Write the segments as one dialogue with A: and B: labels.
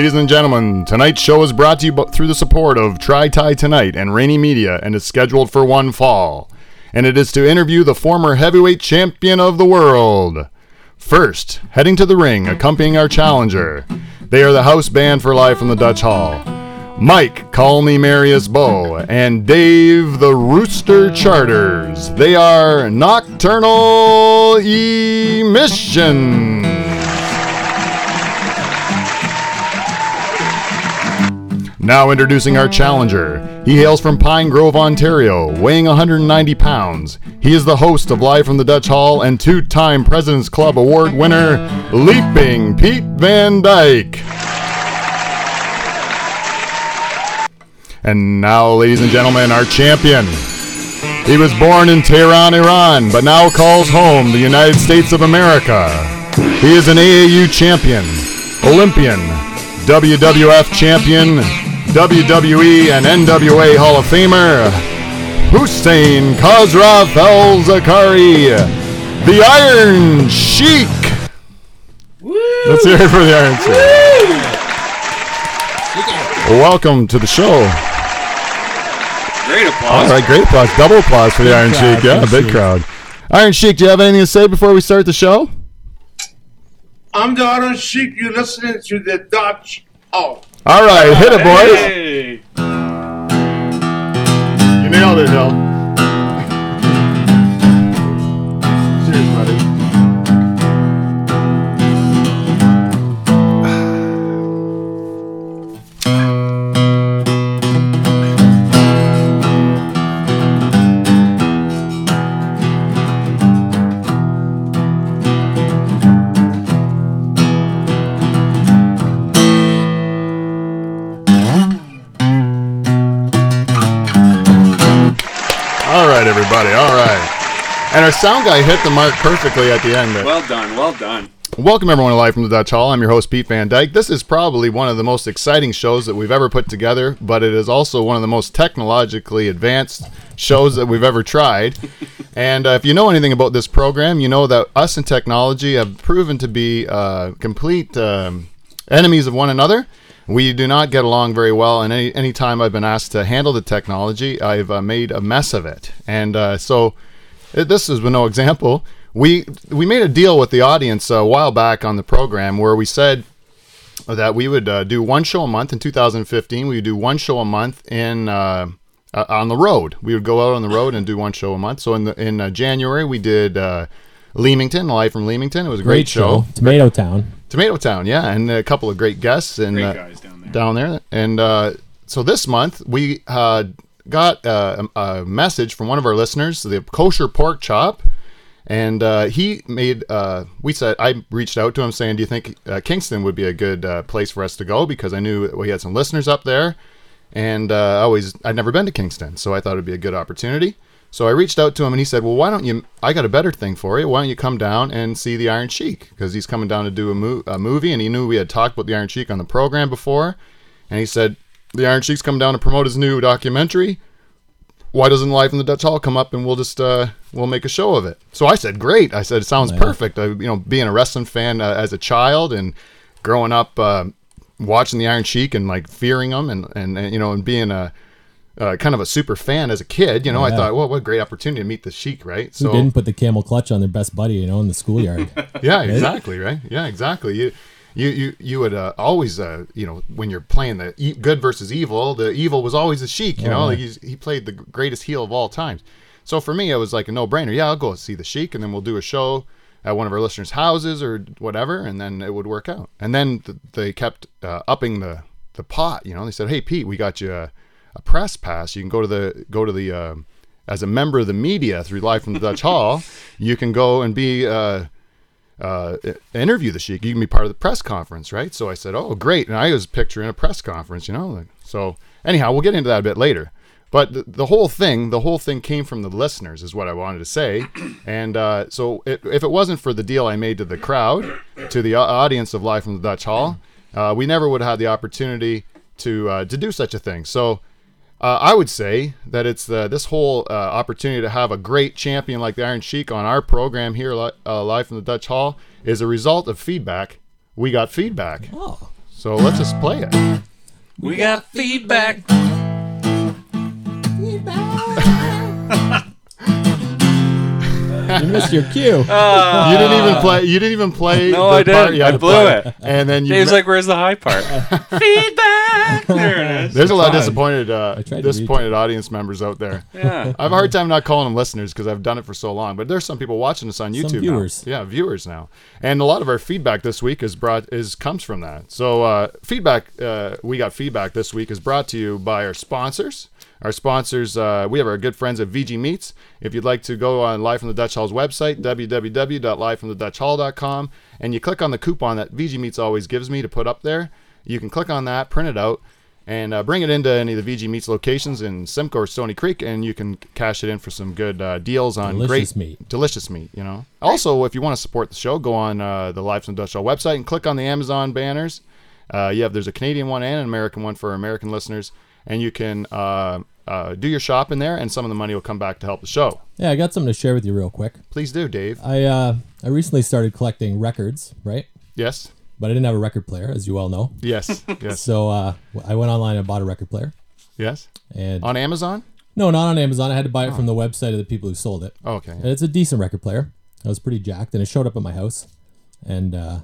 A: Ladies and gentlemen, tonight's show is brought to you through the support of Try Thai Tonight and Rainy Media and is scheduled for one fall. And it is to interview the former heavyweight champion of the world. First, heading to the ring, accompanying our challenger. They are the house band for life from the Dutch Hall. Mike, call me Marius Bow, and Dave the Rooster Charters. They are Nocturnal Emission. Now introducing our challenger. He hails from Pine Grove, Ontario, weighing 190 pounds. He is the host of Live from the Dutch Hall and two time President's Club Award winner, Leaping Pete Van Dyke. And now, ladies and gentlemen, our champion. He was born in Tehran, Iran, but now calls home the United States of America. He is an AAU champion, Olympian, WWF champion, WWE and NWA Hall of Famer, Hussein Khosrow Ali Vaziri, the Iron Sheik. Let's hear it for the Iron Sheik. Welcome to the show.
B: Great applause.
A: All right, great applause. Double applause for the Iron
C: crowd,
A: Sheik. Yeah,
C: big
A: big crowd. Iron Sheik, do you have anything to say before we start the show?
D: I'm the Iron Sheik. You're listening to the Dutch. Oh,
A: All right, hit it, boys.
B: Hey.
A: You nailed it, Hill. And our sound guy hit the mark perfectly at the end. there.
B: Well done. Well done.
A: Welcome everyone to Live from the Dutch Hall. I'm your host Pete Van Dyke. This is probably one of the most exciting shows that we've ever put together, but it is also one of the most technologically advanced shows that we've ever tried. and uh, if you know anything about this program, you know that us and technology have proven to be uh, complete um, enemies of one another. We do not get along very well, and any any time I've been asked to handle the technology, I've uh, made a mess of it. And uh, so uh, this is no example. We we made a deal with the audience a while back on the program where we said that we would uh, do one show a month in 2015. We would do one show a month in uh, uh, on the road. We would go out on the road and do one show a month. So in the in uh, January we did uh, Leamington, live from Leamington. It was a great,
C: Great show. Tomato Town.
A: Tomato Town, yeah, and a couple of great guests and
B: Great
A: uh,
B: down there.
A: down there. And uh, so this month we uh, got a, a message from one of our listeners, the Kosher Pork Chop, and uh, he made. Uh, we said I reached out to him saying, "Do you think uh, Kingston would be a good uh, place for us to go?" Because I knew we had some listeners up there, and uh, I always I'd never been to Kingston, so I thought it'd be a good opportunity. So I reached out to him and he said, "Well, why don't you? I got a better thing for you. Why don't you come down and see the Iron Sheik? Because he's coming down to do a, mo- a movie, and he knew we had talked about the Iron Sheik on the program before, and he said the Iron Sheik's coming down to promote his new documentary. Why doesn't Life in the Dutch Hall come up and we'll just uh, we'll make a show of it? So I said, great. I said, it sounds perfect. I, you know, being a wrestling fan uh, as a child and growing up uh, watching the Iron Sheik and like fearing him and, and, and you know and being a uh, kind of a super fan as a kid, you know, I thought, well, what a great opportunity to meet the Sheik, right?
C: Who
A: So
C: didn't put the camel clutch on their best buddy, you know, in the schoolyard?
A: yeah, exactly, right? Yeah, exactly. You you you you would uh, always uh, you know when you're playing the e- good versus evil, the evil was always the Sheik. You know,
C: yeah.
A: like he's, he played the greatest heel of all times. So for me, it was like a no brainer. Yeah, I'll go see the Sheik, and then we'll do a show at one of our listeners' houses or whatever, and then it would work out. And then th- they kept uh, upping the the pot. You know, they said, "Hey, Pete, we got you a, a press pass. You can go to the go to the um as a member of the media through Live from the Dutch Hall. You can go and be." Uh, uh, interview the sheik. You can be part of the press conference, right? So I said, "Oh, great!" And I was picturing a press conference, you know. So anyhow, we'll get into that a bit later. But the, the whole thing, the whole thing came from the listeners, is what I wanted to say. And uh, so, it, if it wasn't for the deal I made to the crowd, to the audience of Live from the Dutch Hall, uh, we never would have had the opportunity to uh, to do such a thing. So uh, I would say that it's the, this whole uh, opportunity to have a great champion like the Iron Sheik on our program here, li- uh, live from the Dutch Hall, is a result of feedback. We got feedback.
C: oh,
A: So let's just play it.
B: We got feedback.
C: You missed your cue.
A: you didn't even play. You didn't even play.
B: Uh, No,
A: the
B: I didn't.
A: you
B: I blew
A: play.
B: it.
A: And then you.
B: Dave's
A: mi-
B: like, "Where's the high part?" feedback. There it is.
A: There's a lot of disappointed, uh,
C: I tried to read
A: disappointed audience members out there.
B: Yeah.
A: I have a hard time not calling them listeners because I've done it for so long. But there's some people watching us on YouTube. now.
C: viewers.
A: Yeah, viewers now. And a lot of our feedback this week is brought is comes from that. So uh, feedback, uh, we got feedback this week is brought to you by our sponsors. Our sponsors, uh, we have our good friends at VG Meats. If you'd like to go on Live from the Dutch Hall's website, www.livefromthedutchhall.com, and you click on the coupon that VG Meats always gives me to put up there, you can click on that, print it out, and uh, bring it into any of the VG Meats locations in Simcoe or Stoney Creek, and you can cash it in for some good uh, deals on
C: Delicious
A: great
C: meat.
A: delicious meat. You know. Also, if you want to support the show, go on uh, the Live from the Dutch Hall website and click on the Amazon banners. Uh, you have there's a Canadian one and an American one for American listeners, and you can uh, uh, do your shop in there, and some of the money will come back to help the show.
C: Yeah, I got something to share with you real quick.
A: Please do, Dave.
C: I uh, I recently started collecting records, right?
A: Yes.
C: But I didn't have a record player, as you all know.
A: Yes. Yes.
C: So uh, I went online and bought a record player.
A: yes.
C: And
A: On Amazon.
C: no, not on Amazon. I had to buy it from the website of the people who sold it.
A: Oh, okay.
C: And it's a decent record player. I was pretty jacked, and it showed up at my house. And uh,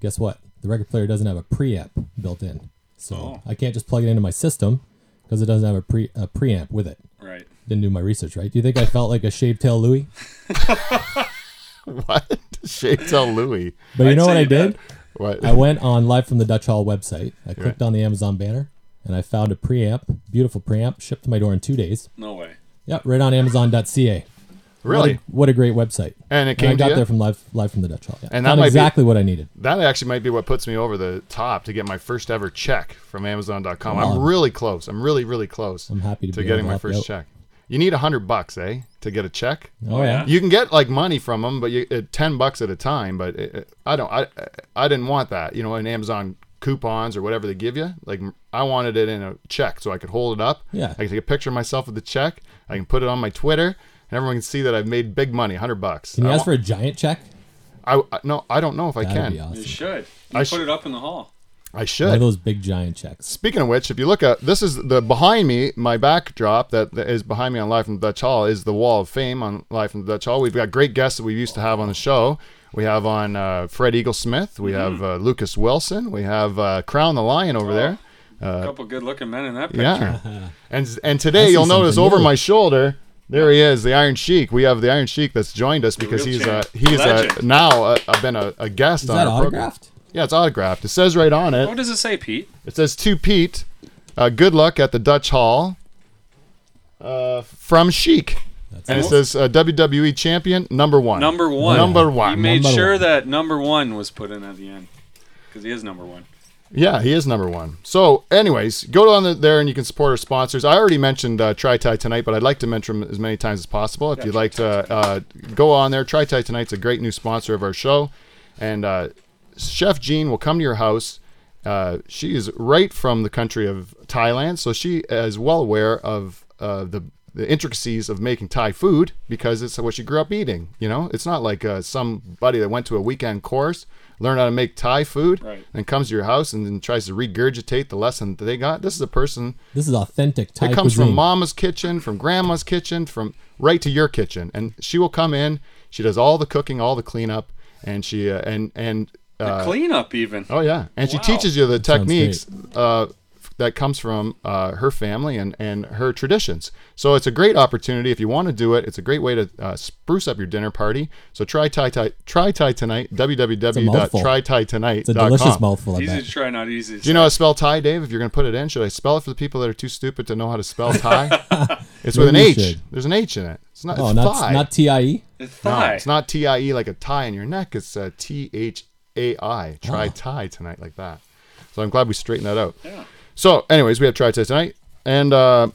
C: guess what? The record player doesn't have a preamp built in, so
B: Oh.
C: I can't just plug it into my system because it doesn't have a pre a preamp with it.
B: Right.
C: Didn't do my research right. Do you think I felt like a shaved tail Louie?
A: what? Shake-Tell Louie.
C: But you
B: I'd
C: know what I
B: you
C: did?
A: What?
C: I went on Live from the Dutch Hall website. I clicked on the Amazon banner, and I found a preamp, beautiful preamp, shipped to my door in two days.
B: No way.
C: Yep, right on Amazon.ca.
A: really?
C: What a, what a great website.
A: And it
C: And
A: came
C: I got
A: to
C: there from live, live from the Dutch Hall. Yeah.
A: And that might be-
C: exactly what I needed.
A: That actually might be what puts me over the top to get my first ever check from Amazon.com. I'm really close. I'm really, really close.
C: I'm happy to
A: to
C: be
A: getting my first
C: out.
A: check. You need a hundred bucks, eh, to get a check.
C: Oh, yeah.
A: You can get like money from them, but you uh, ten bucks at a time. But it, it- I don't. I I didn't want that. You know, in Amazon coupons or whatever they give you. Like I wanted it in a check so I could hold it up.
C: Yeah.
A: I can take a picture of myself with the check. I can put it on my Twitter, and everyone can see that I've made big money, hundred bucks.
C: Can you
A: I
C: ask for a giant check?
A: I, I no, I don't know if I
C: That'd
A: can.
C: be
B: You should. You
A: I
B: put
A: sh-
B: it up in the hall.
A: I
C: One of
A: should.
C: those big giant checks.
A: Speaking of which, if you look at this is the behind me, my backdrop that that is behind me on Live from the Dutch Hall is the Wall of Fame on Live from the Dutch Hall. We've got great guests that we used to have on the show. We have on uh, Fred Eaglesmith. We have uh, Lucas Wilson. We have uh, Crown the Lion over there.
B: a couple good-looking men in that picture.
A: Yeah. and and today you'll notice
C: something
A: over
C: new.
A: my shoulder. There he is, the Iron Sheik. We have the Iron Sheik that's joined us because he's
B: a,
A: he's
B: a,
A: now uh, uh, been a, a guest
C: Is
A: on
C: that
A: our program.
C: autographed?
A: Yeah, it's autographed. It says right on it.
B: What does it say, Pete?
A: It says to Pete, uh, good luck at the Dutch Hall. Uh, from Sheik.
C: That's
A: And it says uh, WWE champion number one.
B: Number one.
A: Number one.
B: He
A: one.
B: made
C: Number
B: sure
C: one.
B: that number one was put in at the end because he is number one.
A: Yeah, he is number one. So, anyways, go on the, there and you can support our sponsors. I already mentioned uh, Try Thai tonight, but I'd like to mention them as many times as possible. If you'd like to uh, go on there, Try Thai tonight's a great new sponsor of our show, and uh, Chef Jean will come to your house. Uh, she is right from the country of Thailand, so she is well aware of uh, the the intricacies of making Thai food because it's what she grew up eating. You know, it's not like uh, somebody that went to a weekend course, learned how to make Thai food,
B: Right.
A: and comes to your house and then tries to regurgitate the lesson that they got. This is a person
C: This is authentic Thai
A: it comes
C: cuisine.
A: from mama's kitchen, from grandma's kitchen, from right to your kitchen, and she will come in. She does all the cooking, all the cleanup, and she uh, and and
B: The
A: uh,
B: cleanup, even.
A: oh yeah, and she teaches you the
C: sounds
A: techniques uh, that comes from uh, her family and and her traditions. So it's a great opportunity if you want to do it. It's a great way to uh, spruce up your dinner party. So try Thai Thai try Thai tonight.
C: mouthful.
A: www.trythaitonight.com.
C: It's a delicious mouthful, I
B: Easy to try, not easy. To
A: Do you know how to spell Thai, Dave? If you're going to put it in, should I spell it for the people that are too stupid to know how to spell Thai? it's with an H.
C: should.
A: There's an H in it. It's not.
C: Oh,
A: it's
C: not
A: thigh.
C: not TIE.
B: It's
A: no, it's not T I E like a tie in your neck. It's uh, T H A I. Try
C: Oh.
A: Thai tonight like that. So I'm glad we straightened that out.
B: Yeah.
A: So, anyways, we have Try Thai tonight, and uh,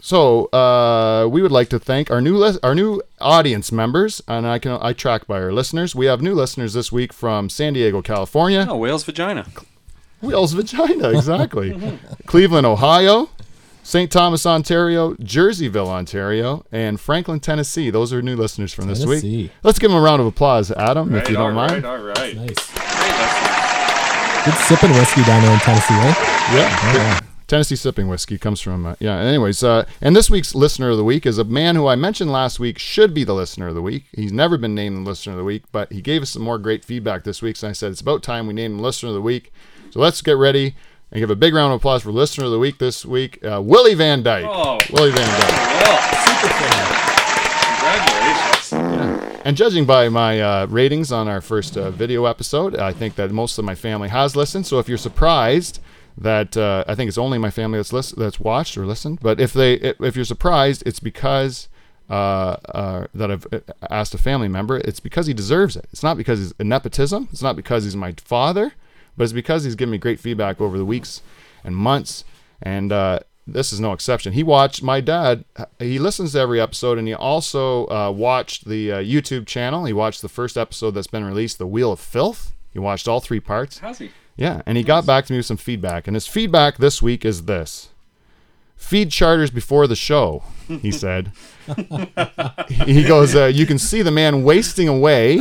A: so uh, we would like to thank our new lis- our new audience members, and I can I track by our listeners. We have new listeners this week from San Diego, California.
B: Oh, whale's vagina.
A: Wheels vagina, exactly. Cleveland, Ohio, St. Thomas, Ontario, Jerseyville, Ontario, and Franklin, Tennessee. Those are new listeners from this week. Let's give them a round of applause, Adam, if you don't
B: all
A: mind.
B: right, all right.
C: Nice.
B: Great.
C: Good sipping whiskey down there in Tennessee, eh?
A: Yeah. Tennessee sipping whiskey comes from uh, yeah. Anyways, uh, and this week's listener of the week is a man who I mentioned last week should be the listener of the week. He's never been named the listener of the week, but he gave us some more great feedback this week. So I said it's about time we named him listener of the week. So let's get ready and give a big round of applause for listener of the week this week, uh, Willie Van Dyke.
B: Oh.
A: Willie Van Dyke.
B: Well, congratulations.
A: And judging by my uh, ratings on our first uh, video episode, I think that most of my family has listened. So if you're surprised that uh, I think it's only my family that's list- that's watched or listened, but if they if you're surprised, it's because uh, uh, that I've uh, asked a family member. It's because he deserves it. It's not because he's nepotism. It's not because he's my father, but it's because he's given me great feedback over the weeks and months. And this is no exception. He watched my dad. He listens to every episode, and he also uh, watched the uh, YouTube channel. He watched the first episode that's been released, "The Wheel of Filth." He watched all three parts.
B: How's he?
A: Yeah, and he got back to me with some feedback. And his feedback this week is this feed charters before the show, he said. he goes, uh, You can see the man wasting away,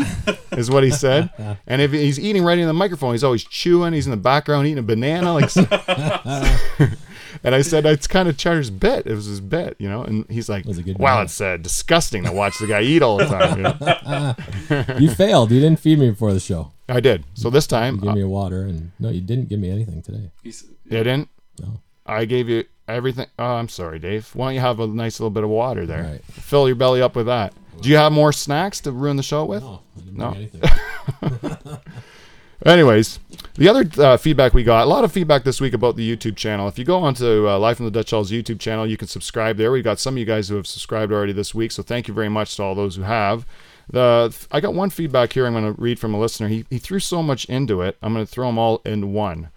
A: is what he said. And if he's eating right in the microphone, he's always chewing. He's in the background eating a banana. like. And I said, it's kind of Charter's bit. It was his bit, you know. And he's like,
C: Was a good
A: wow,
C: man.
A: it's uh, disgusting to watch the guy eat all the time. You know?
C: You failed. You didn't feed me before the show.
A: I did. So this
C: You
A: time,
C: gave me a water, and no, you didn't give me anything today.
B: He's
A: I didn't.
C: No.
A: I gave you everything. Oh, I'm sorry, Dave. Why don't you have a nice little bit of water there?
C: All right.
A: Fill your belly up with that. Do you have more snacks to ruin the show with?
C: No, I didn't
A: No. Anyways, the other uh, feedback we got, a lot of feedback this week about the YouTube channel. If you go onto uh, Live from the Dutch Hall's YouTube channel, you can subscribe there. We've got some of you guys who have subscribed already this week, so thank you very much to all those who have. The I got one feedback here. I'm going to read from a listener. He he threw so much into it. I'm going to throw them all in one.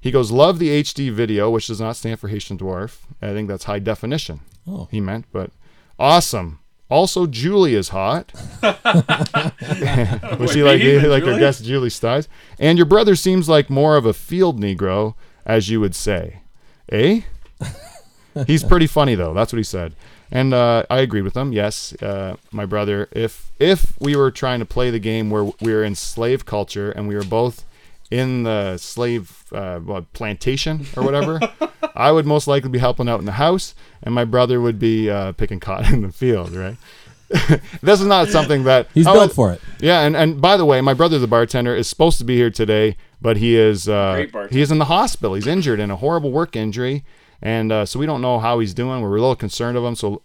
A: He goes, "Love the HD video, which does not stand for Haitian dwarf. I think that's high definition.
C: Oh.
A: He meant, but awesome. Also, Julie is hot. Was she like like
B: Julie?
A: guest Julie Stiles? And your brother seems like more of a field Negro, as you would say, eh? He's pretty funny though. That's what he said, and uh, I agreed with him. Yes, uh, my brother. If if we were trying to play the game where we were in slave culture and we were both in the slave uh, plantation or whatever, I would most likely be helping out in the house, and my brother would be uh, picking cotton in the field. Right. this is not something that
C: He's
A: I
C: built for it.
A: yeah, and, and by the way, my brother, the bartender, is supposed to be here today, but he is uh, he is in the hospital. He's injured in a horrible work injury, and uh, so we don't know how he's doing. We're a little concerned of him. So,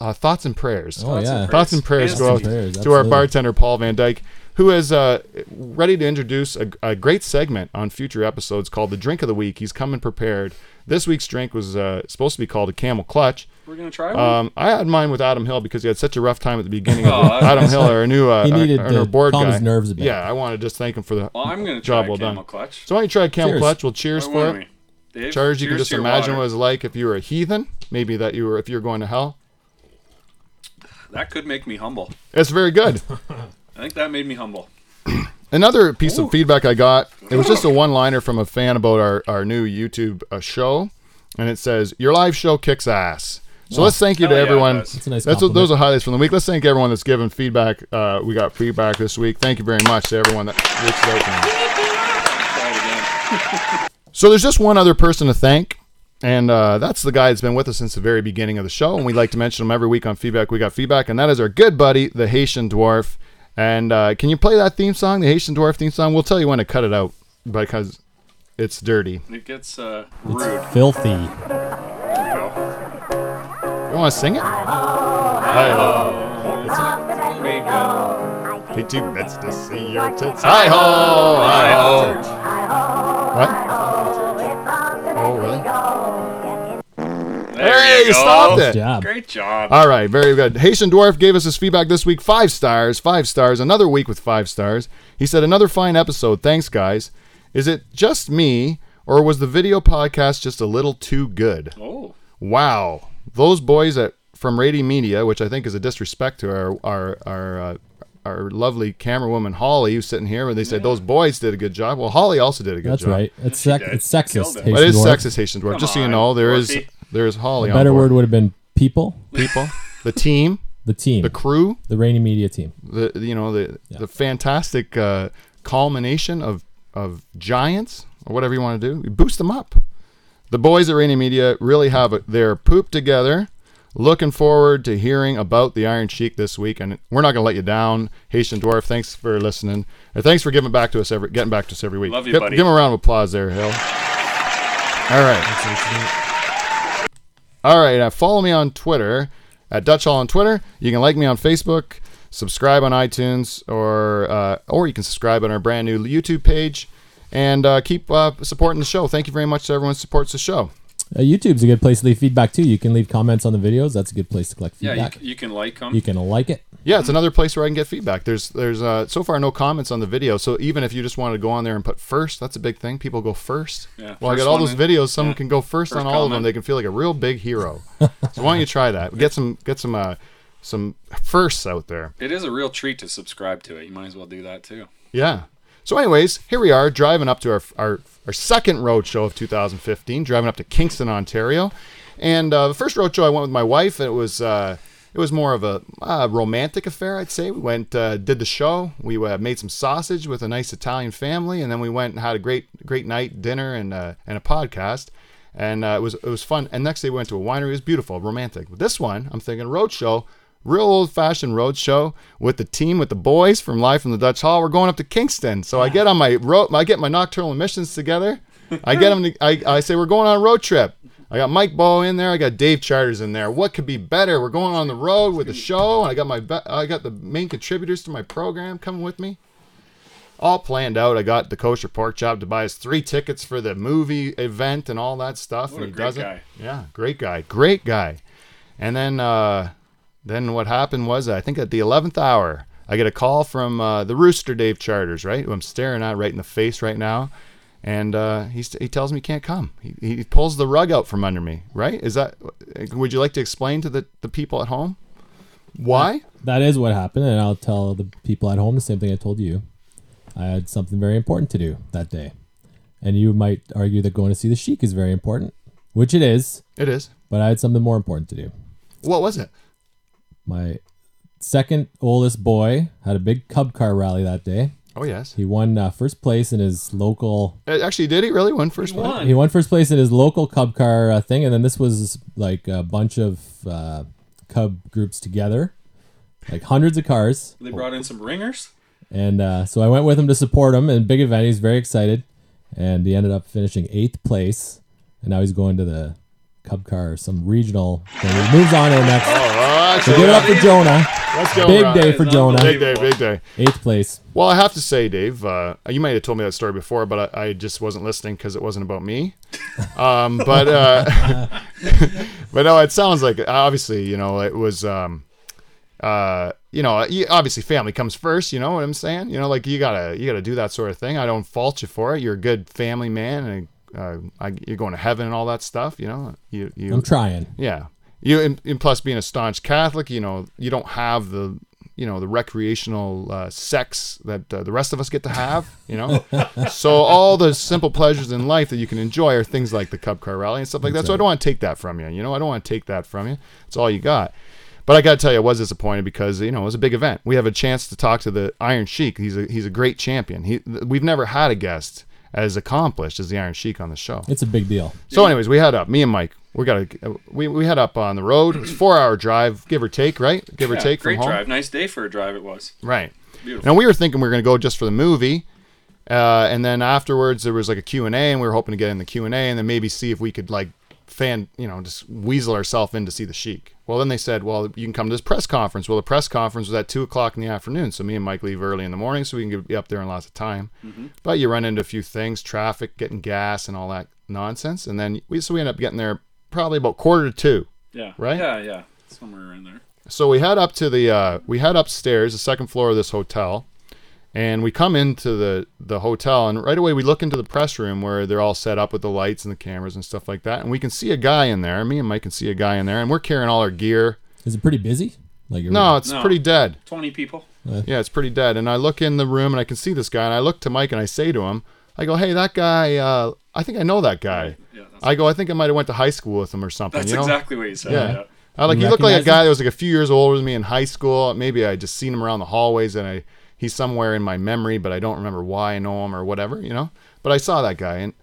A: uh, thoughts and prayers.
C: Oh yeah.
A: Thoughts and prayers
B: Yes,
A: go out
C: prayers,
A: to our bartender Paul Van Dyke, who is uh, ready to introduce a, a great segment on future episodes called the Drink of the Week. He's coming prepared. This week's drink was uh, supposed to be called a Camel Clutch.
B: We're gonna try one.
A: Um, I had mine with Adam Hill because he had such a rough time at the beginning of
B: Oh,
A: it. Adam Hill, our new uh,
C: He
A: our-
C: needed
A: our,
C: to
A: our board
C: calm
A: guy.
C: his nerves a bit.
A: Yeah, I want to just thank him for the
B: well, I'm gonna try
A: job
B: a
A: well
B: camel
A: done.
B: clutch.
A: So why don't you try a Camel
C: Cheers.
A: Clutch? We'll cheers
B: Why
A: for it.
B: we? Dave,
A: Charles, you can just imagine
B: water.
A: what it was like if you were a heathen. Maybe that you were if you're going to hell.
B: That could make me humble.
A: It's very good.
B: I think that made me humble.
A: Another piece
B: Ooh.
A: of feedback I got, it was just a one liner from a fan about our, our new YouTube uh, show. And it says, Your live show kicks ass. So let's thank you to
B: yeah,
A: everyone.
B: does.
C: That's a nice
A: That's what, those are highlights from the week. Let's thank everyone that's given feedback. Uh, we got feedback this week. Thank you very much to everyone that reached out to me.
B: Try it again.
A: So there's just one other person to thank, and uh, that's the guy that's been with us since the very beginning of the show. And we like to mention him every week on Feedback. We got feedback, and that is our good buddy, the Haitian Dwarf. And uh, can you play that theme song, the Haitian Dwarf theme song? We'll tell you when to cut it out because it's dirty.
B: It gets uh, rude.
C: Filthy.
B: There.
A: You want to sing it?
B: There we go.
A: Hey, two bits to see your tits. Hi ho, hi ho. What?
B: There
A: Hey,
B: you
A: you
B: go.
A: stopped
C: Good
A: it.
C: job.
B: Great job.
A: All right, very good. Haitian Dwarf gave us his feedback this week. Five stars, five stars. Another week with five stars. He said, Another fine episode. Thanks, guys. Is it just me, or was the video podcast just a little too good?
B: oh,
A: Wow. Those boys at from Rainy Media, which I think is a disrespect to our our our, uh, our lovely camera woman Holly, who's sitting here, where they said those boys did a good job. Well, Holly also did a good
C: That's
A: job.
C: That's right. It's sec- it's
B: Killed
C: sexist.
B: it.
C: Haitian
A: But it is
C: dwarf.
A: sexist Haitian Dwarf.
B: Come
A: Just so you know, there is
B: Dorothy.
A: There is Holly
C: A
A: on
C: better
A: board.
C: word would have been people,
A: People, the team,
C: the team,
A: the crew,
C: the Rainy Media team.
A: the you know the the fantastic uh, culmination of of giants or whatever you want to do. You boost them up. The boys at Rainy Media really have it, their poop together. Looking forward to hearing about the Iron Sheik this week, and we're not going to let you down, Haitian Dwarf. Thanks for listening, and thanks for giving back to us every, getting back to us every week.
B: Love you,
A: give,
B: buddy.
A: Give him a round of applause there, Hill. All right. All right, uh, follow me on Twitter at Dutch Hall on Twitter. You can like me on Facebook, subscribe on iTunes, or uh, or you can subscribe on our brand new YouTube page, and uh, keep uh, supporting the show. Thank you very much to everyone who supports the show.
C: Uh, YouTube's a good place to leave feedback too. You can leave comments on the videos. That's a good place to collect
B: Yeah, you,
C: feedback.
B: c- you can like them.
C: you can like it.
A: Yeah, it's another place where I can get feedback. There's there's uh, so far no comments on the video, so even if you just want to go on there and put first, that's a big thing. People go first.
B: Yeah,
A: well, I got all those
B: in.
A: videos. Someone
B: Yeah.
A: can go first,
B: First
A: on all of them. They can feel like a real big hero. so why don't you try that? Get some get some uh, some firsts out there.
B: It is a real treat to subscribe to it. You might as well do that too.
A: Yeah. So, anyways, here we are driving up to our our, our second road show of 2015, driving up to Kingston, Ontario, and uh, the first road show I went with my wife. It was uh, it was more of a uh, romantic affair, I'd say. We went uh, did the show. We uh, made some sausage with a nice Italian family, and then we went and had a great great night, dinner, and uh, and a podcast. And uh, it was it was fun. And next day we went to a winery. It was beautiful, romantic. But this one, I'm thinking road show real old fashioned road show with the team with the boys from live from the Dutch Hall. We're going up to Kingston, so I get on my road. I get my nocturnal emissions together. I get them. To, I I say we're going on a road trip. I got Mike Bow in there. I got Dave Charters in there. What could be better? We're going on the road with the show. And I got my be- I got the main contributors to my program coming with me. All planned out. I got the kosher pork chop to buy us three tickets for the movie event and all that stuff.
B: What
A: and
B: a
A: he
B: great
A: does
B: guy.
A: it. Yeah, great guy. Great guy. And then uh, then what happened was I think at the eleventh hour I get a call from uh, the Rooster Dave Charters, right? Who I'm staring at right in the face right now, and uh, he he tells me he can't come. He, he pulls the rug out from under me. Right? Is that? Would you like to explain to the the people at home why?
C: That is what happened, and I'll tell the people at home the same thing I told you. I had something very important to do that day, and you might argue that going to see the Sheik is very important, which it is.
A: It is.
C: But I had something more important to do.
A: What was it?
C: My second oldest boy had a big Cub car rally that day.
A: Oh yes.
C: He won uh, first place in his local.
A: Uh, Actually, did he really win first
B: He
A: place?
B: won.
C: He won first place in his local Cub car uh, thing, and then this was like a bunch of uh, Cub groups together, like hundreds of cars.
B: They brought in some ringers.
C: And uh, so I went with him to support him in big event. He's very excited, and he ended up finishing eighth place. And now he's going to the Cub Car, some regional thing. He moves on to the next.
A: Well,
C: So give it up for Jonah.
A: let's go.
C: Big day for Jonah.
A: Big day, big day.
C: Eighth place.
A: Well, I have to say, Dave, uh, you might have told me that story before, but I, I just wasn't listening because it wasn't about me. Um, but uh, but no, it sounds like obviously, you know, it was. Um, uh, you know, obviously, family comes first. You know what I'm saying? You know, like you gotta you gotta do that sort of thing. I don't fault you for it. You're a good family man, and uh, I, you're going to heaven and all that stuff. You know, you you
C: I'm trying.
A: yeah. You and, and plus being a staunch Catholic, you know, you don't have the you know the recreational uh, sex that uh, the rest of us get to have. You know, so all the simple pleasures in life that you can enjoy are things like the Cub Car Rally and stuff like that. So I don't want to take that from you. You know, I don't want to take that from you. It's all you got. But I got to tell you, I was disappointed because you know it was a big event. We have a chance to talk to the Iron Sheik. He's a he's a great champion. He we've never had a guest as accomplished as the Iron Sheik on the show.
C: It's a big deal.
A: So, anyways, we head up. Me and Mike. We got a We, we head up on the road. It's a four hour drive, give or take, right? Give or take
B: great
A: from home.
B: drive. Nice day for a drive it was.
A: Right.
B: Beautiful.
A: Now we were thinking we were going to go just for the movie, uh, and then afterwards there was like a Q and A, and we were hoping to get in the Q and A, and then maybe see if we could like fan, you know, just weasel ourselves in to see the Sheik. Well, then they said, well, you can come to this press conference. Well, the press conference was at two o'clock in the afternoon, so me and Mike leave early in the morning so we can be up there in lots of time. But you run into a few things, traffic, getting gas, and all that nonsense, and then we so we end up getting there probably about quarter to two.
B: Yeah.
A: Right?
B: Yeah, yeah. Somewhere in there.
A: So we head up to the uh, we head upstairs, the second floor of this hotel, and we come into the the hotel, and right away we look into the press room where they're all set up with the lights and the cameras and stuff like that, and we can see a guy in there. Me and Mike can see a guy in there, and we're carrying all our gear.
C: Is it pretty busy? Like you're-
A: No, it's
B: No.
A: pretty dead.
B: Twenty people.
A: Yeah, it's pretty dead. And I look in the room and I can see this guy, and I look to Mike and I say to him, I go, "Hey, that guy. Uh, I think I know that guy."
B: Yeah, that's,
A: I go, "I think I might have went to high school with him or something."
B: that's
A: you know?
B: exactly what you said.
A: Yeah.
B: Yeah.
A: I like
C: You
A: he looked like a guy
C: him?
A: that was like a few years older than me in high school. Maybe I just seen him around the hallways and I he's somewhere in my memory, but I don't remember why I know him or whatever, you know. But I saw that guy, and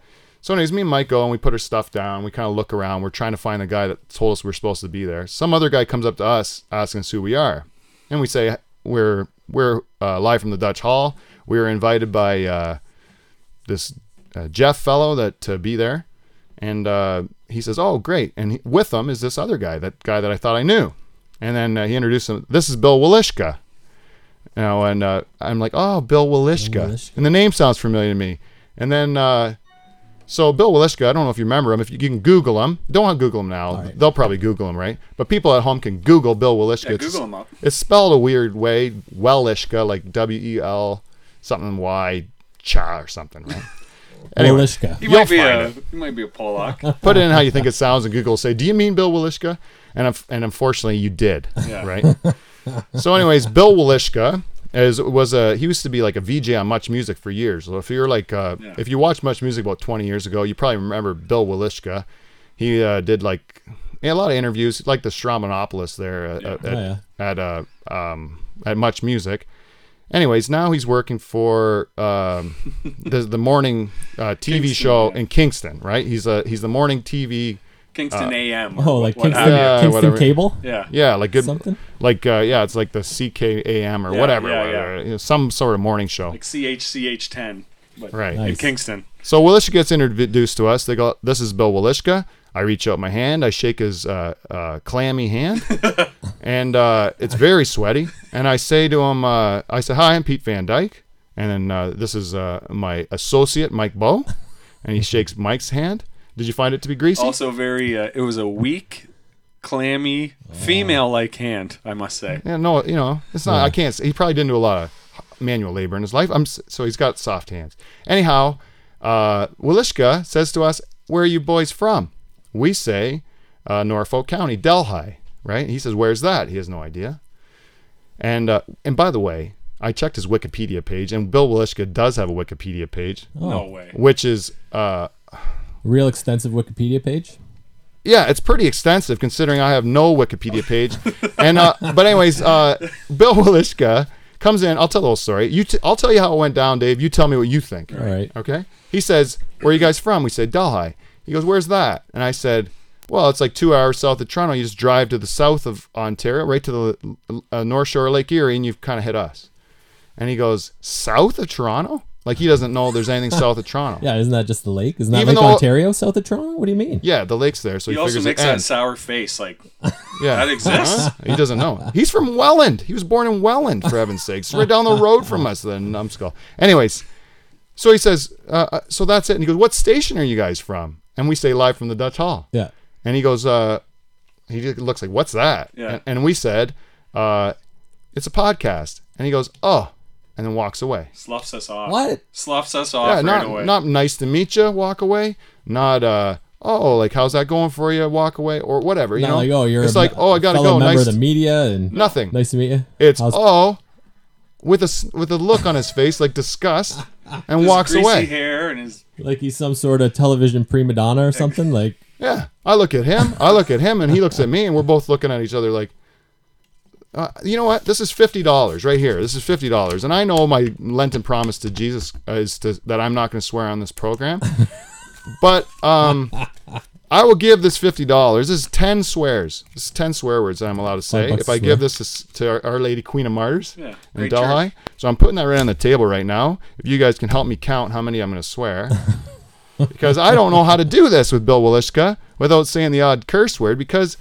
A: so anyways, me and Mike go and we put our stuff down. We kind of look around. We're trying to find the guy that told us we are supposed to be there. Some other guy comes up to us asking us who we are, and we say we're we're uh, live from the Dutch Hall. We were invited by uh, this uh, Jeff fellow that to be there, and uh, he says, "Oh, great!" And he, with them is this other guy, that guy that I thought I knew, and then uh, he introduced him. This is Bill Welychka. You know, and uh, I'm like, "Oh, Bill Welychka,"
C: Welychka.
A: and the name sounds familiar to me. And then, uh, so Bill Welychka, I don't know if you remember him. If you, you can Google him, don't want to Google him now.
C: right.
A: They'll probably Google him, right? But people at home can Google Bill Welychka.
B: Yeah,
A: It's-
B: Google him up.
A: It's spelled a weird way, Welychka, like W E L something Y cha or something, right? Anyway.
C: Welychka.
B: He
A: You'll
B: might be
A: find
B: a
A: it.
B: he might be a Polak.
A: Put it in how you think it sounds, and Google will say, "Do you mean Bill Welychka?" And and unfortunately, you did,
B: Yeah.
A: right? so, anyways, Bill Welychka is was a he used to be like a VJ on Much Music for years. So if you're like uh,
B: Yeah.
A: if you watched Much Music about 20 years ago, you probably remember Bill Welychka. He uh, did like yeah, a lot of interviews, like the Stroumboulopoulos there at, at,
C: Oh, yeah.
A: at uh, um, at Much Music. Anyways, now he's working for um, the the morning uh, TV
B: Kingston,
A: show
B: yeah.
A: in Kingston, right? He's a he's the morning TV.
B: Kingston AM.
C: Oh, like
B: what
C: Kingston,
B: have.
A: Yeah,
C: Kingston
A: whatever.
C: Cable?
B: Yeah.
A: Yeah, like good,
C: Something?
A: like uh, yeah, it's like the CKAM or
B: Yeah,
A: whatever,
B: yeah,
A: whatever,
B: yeah.
A: You know, some sort of morning show,
B: Like CHCH10, but
A: right?
B: in Kingston.
A: So Welychka gets introduced to us. They go, "This is Bill Welychka." I reach out my hand. I shake his uh, uh, clammy hand, and uh, it's very sweaty. And I say to him, uh, "I say, hi, I'm Pete Van Dyke, and then uh, this is uh, my associate, Mike Bow." And he shakes Mike's hand. Did you find it to be greasy?
B: Also very. Uh, it was a weak, clammy, female-like hand. I must say.
A: Yeah, no, you know, it's not. I can't. say- He probably didn't do a lot of manual labor in his life. I'm so he's got soft hands. Anyhow, uh, Welychka says to us, "Where are you boys from?" We say, uh, "Norfolk County, Delhi." Right? He says, "Where's that?" He has no idea. And uh, and by the way, I checked his Wikipedia page, and Bill Welychka does have a Wikipedia page,
B: No way.
A: which is uh,
C: Real extensive Wikipedia page.
A: yeah, it's pretty extensive considering I have no Wikipedia page. and uh, but anyways, uh, Bill Welychka comes in. I'll tell the whole story. You, t- I'll tell you how it went down, Dave. You tell me what you think.
C: All right.
A: Okay. He says, "Where are you guys from?" We said, "Delhi." He goes, "Where's that?" And I said, "Well, it's like two hours south of Toronto. You just drive to the south of Ontario, right to the uh, North Shore of Lake Erie, and you've kind of hit us." And he goes, "South of Toronto?" Like he doesn't know there's anything south of Toronto.
C: Yeah, isn't that just the lake? Isn't that
A: Even
C: Lake
A: though-
C: Ontario, south of Toronto? What do you mean?
A: Yeah, the lake's there, so he,
B: He also
A: figures
B: makes
A: it
B: that
A: ends.
B: sour face. Like
A: Yeah,
B: that exists.
A: He doesn't know. He's from Welland. He was born in Welland, for heaven's sakes. Right down the road from us, the numbskull. Anyways, so he says, uh, uh, so that's it. And he goes, what station are you guys from? And we say, live from the Dutch Hall.
C: Yeah.
A: And he goes, uh, he just looks like, what's that?
B: Yeah.
A: And, and we said, uh, it's a podcast. And he goes, oh, and then walks away.
B: Sloughs us off.
C: What?
B: Sloughs us off
A: Yeah,
B: right
A: not
B: away.
A: not nice to meet you. Walk away. Not uh, oh, like how's that going for you? Walk away or whatever. You
C: Not
A: know,
C: like, oh, you're
A: It's
C: a
A: like, oh, I gotta go.
C: member
A: Nice.
C: of the media and
A: Nothing.
C: Nice to meet you.
A: It's
C: How's-
A: oh, with a with a look on his face like disgust, and
B: His
A: walks away.
B: hair and his
C: like he's some sort of television prima donna or something. Like,
A: Yeah, I look at him. I look at him, and he looks at me, and we're both looking at each other like, uh, you know what? This is fifty dollars right here. This is fifty dollars, and I know my Lenten promise to Jesus is to, that I'm not going to swear on this program, but um, I will give this fifty dollars. This is ten swears. This is ten swear words that I'm allowed to say.
C: bucks
A: If I
C: a
A: give this to, to our, our Lady Queen of Martyrs
B: Yeah,
A: in
B: great
A: Delhi, so I'm putting that right on the table right now. If you guys can help me count how many I'm going to swear. because I don't know how to do this with Bill Welychka without saying the odd curse word because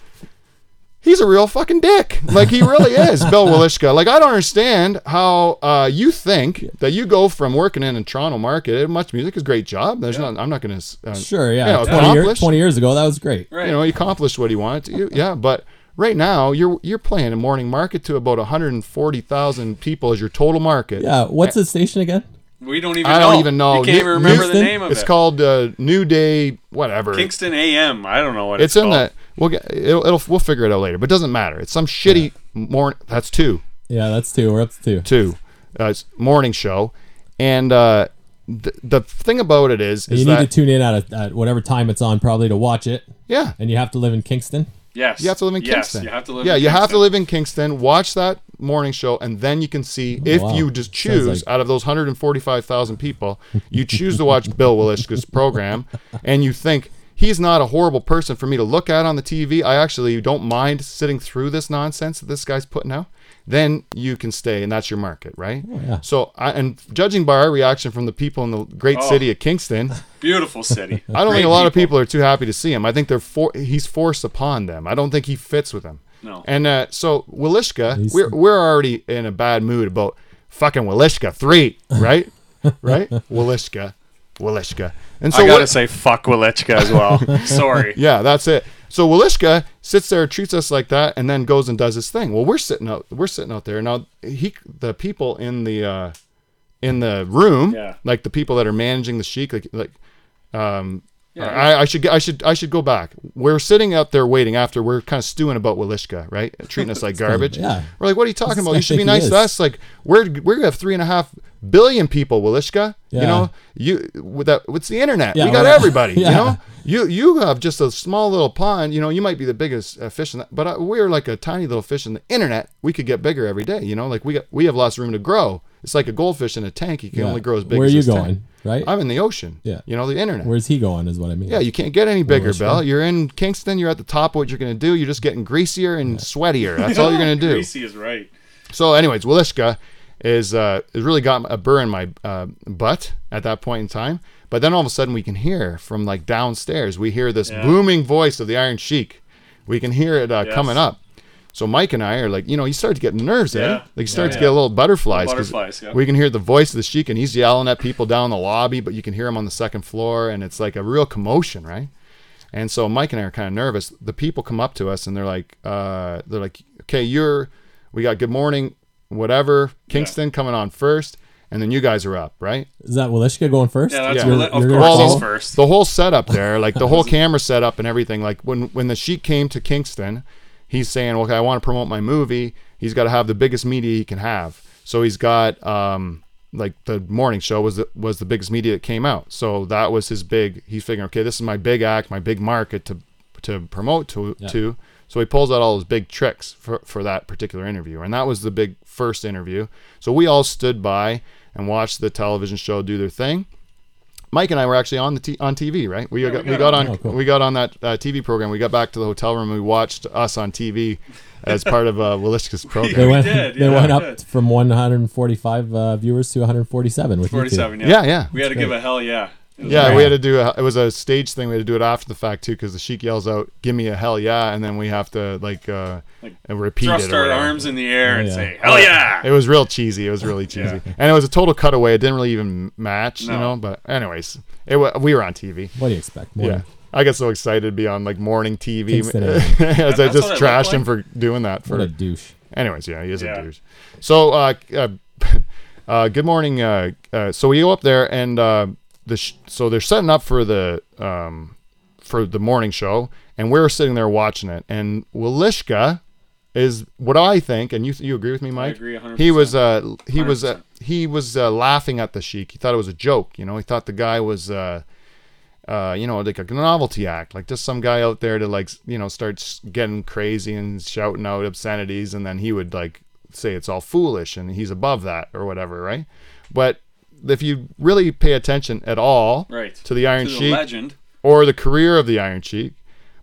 A: he's a real fucking dick. Like he really is, Bill Welychka. Like I don't understand how uh, you think that you go from working in a Toronto market. Much music is a great job. There's not. I'm not going to. Uh,
C: sure, yeah,
A: you know,
C: 20, year, 20 years ago, that was great.
B: right.
A: You know, he accomplished what he wanted to. Yeah, but right now you're you're playing a morning market to about 140,000 people as your total market.
C: Yeah, what's the station again?
B: we don't even.
A: I don't even know.
B: You can't even
A: New-
B: remember the name of
A: It's
B: it.
A: It's called uh, New Day, whatever.
B: Kingston AM. I don't know what
A: It's
B: it's,
A: in
B: called.
A: that. We'll get. It'll, it'll. We'll figure it out later. But it doesn't matter. It's some shitty morning. That's two.
C: Yeah, that's two. We're up to two.
A: Two. Uh, it's morning show, and uh, th- the thing about it is, is
C: you need
A: that
C: to tune in at, a, at whatever time it's on, probably to watch it.
A: yeah,
C: And you have to live in Kingston.
B: Yes.
A: you have to live in
B: yes,
A: Kingston.
B: you have to live.
A: Yeah,
B: in
A: you have to live in Kingston. Watch that morning show, and then you can see if
C: wow.
A: you just choose
C: like-
A: out of those 145,000 people, you choose to watch Bill Welychka's program, and you think he's not a horrible person for me to look at on the TV. I actually don't mind sitting through this nonsense that this guy's putting out. Then you can stay, and that's your market, right?
C: Oh, yeah.
A: So, I, and judging by our reaction from the people in the great
B: Oh.
A: city of Kingston,
B: Beautiful city.
A: I don't
B: Great
A: think a lot of people are too happy to see him. I think they're for, he's forced upon them. I don't think he fits with them.
B: No.
A: And uh, so
C: Welychka,
A: we're we're already in a bad mood about fucking Welychka three, right? right? Welychka, Welychka, and so
B: I gotta
A: what-
B: say fuck Welychka as well. Sorry.
A: yeah, that's it. So Welychka sits there, treats us like that, and then goes and does his thing. Well, we're sitting out, we're sitting out there now. He, the people in the uh, in the room,
B: Yeah.
A: like the people that are managing the sheik, like like um,
B: Yeah,
A: I, I should I should I should go back. We're sitting out there waiting after we're kind of stewing about Welychka, right? Treating us like garbage.
C: yeah.
A: We're like, what are you talking about? You should be
C: think he
A: nice to us. Like we're we have three and a half billion people, Welychka. You know, you with that what's the internet?
C: Yeah,
A: we got
C: well,
A: everybody.
C: yeah.
A: You know, you you have just a small little pond. You know, you might be the biggest uh, fish in that, but uh, we're like a tiny little fish in the internet. We could get bigger every day. You know, like we got we have lots of room to grow. It's like a goldfish in a tank. You can
C: Yeah.
A: only grow as big.
C: Where
A: as
C: are you
A: this tank.
C: going? Right?
A: I'm in the ocean.
C: Yeah.
A: You know, the internet.
C: Where's he going? Is what I mean.
A: Yeah, you can't get any bigger,
C: Welychka.
A: Bill. You're in Kingston. You're at the top of what you're going to do. You're just getting greasier and sweatier. That's all you're going to do.
B: Greasy is right.
A: So, anyways, Welychka is uh, has really got a burr in my uh, butt at that point in time. But then all of a sudden, we can hear from like downstairs. We hear this
B: Yeah.
A: booming voice of the Iron Sheik. We can hear it uh,
B: Yes.
A: coming up. So Mike and I are like, you know, you start to get nerves, eh?
B: Yeah.
A: Like you start
B: Yeah,
A: to get a little butterflies. 'cause
B: Butterflies, yeah.
A: We can hear the voice of the Sheik, and he's yelling at people down the lobby, but you can hear him on the second floor, and it's like a real commotion, right? And so Mike and I are kind of nervous. The people come up to us and they're like, uh, they're like, okay, you're, we got good morning, whatever, Kingston coming on first, and then you guys are up, right?
C: Is that Welychka going first?
B: Yeah, that's
A: Yeah.
B: Wili- of
C: you're
B: course
C: gonna
B: he's first.
A: The whole setup there, like the whole camera setup and everything. Like when when the Sheik came to Kingston, he's saying, "Okay, I want to promote my movie." He's got to have the biggest media he can have. So he's got um like the morning show was the, was the biggest media that came out. So that was his big. He's figuring, okay, this is my big act, my big market to to promote to
C: Yeah.
A: to. So he pulls out all his big tricks for, for that particular interview. And that was the big first interview. So we all stood by and watched the television show do their thing. Mike and I were actually on the t- on TV, right? We got, we got on
C: Oh, cool.
A: we got on that uh, TV program. We got back to the hotel room. And we watched us on TV as part of uh, Welychka's
C: They
A: program.
C: went.
B: did,
C: they
B: yeah,
C: went up
B: did.
C: from 145 uh, viewers to 147 with you
B: 47, yeah.
A: Yeah, yeah,
B: We had to give a hell yeah. It was
A: yeah.
B: great.
A: We had to do a, it was a stage thing. We had to do it after the fact too, because the sheik yells out, "Give me a hell yeah!" and then we have to like uh,
B: Like,
A: repeat
B: Thrust
A: it. or
B: our arms in the air and say, hell yeah!
A: It was real cheesy. It was really cheesy,
B: Yeah.
A: and it was a total cutaway. It didn't really even match, you know. But anyways, it wa- we were on TV.
C: What do you expect? More
A: Yeah. I get so excited to be on like morning TV
C: Kingston
A: as I just trashed
B: looked
A: him for doing that.
C: What
A: For
C: a douche.
A: anyways, yeah, he is
B: Yeah.
A: a douche. So, uh, uh, uh, good morning. Uh, uh, so we go up there and uh, the sh- so they're setting up for the um, for the morning show, and we're sitting there watching it. And Welychka is what I think, and you you agree with me, Mike?
B: I agree 100%.
A: He was uh, he was uh, he was uh, laughing at the sheik. He thought it was a joke. You know, he thought the guy was. Uh, uh, you know, like a novelty act, like just some guy out there to like, you know, starts getting crazy and shouting out obscenities, and then he would like say it's all foolish and he's above that or whatever, right? But if you really pay attention at all
B: Right.
A: to the Iron
B: To the
A: Sheik
B: legend.
A: or the career of the Iron Sheik,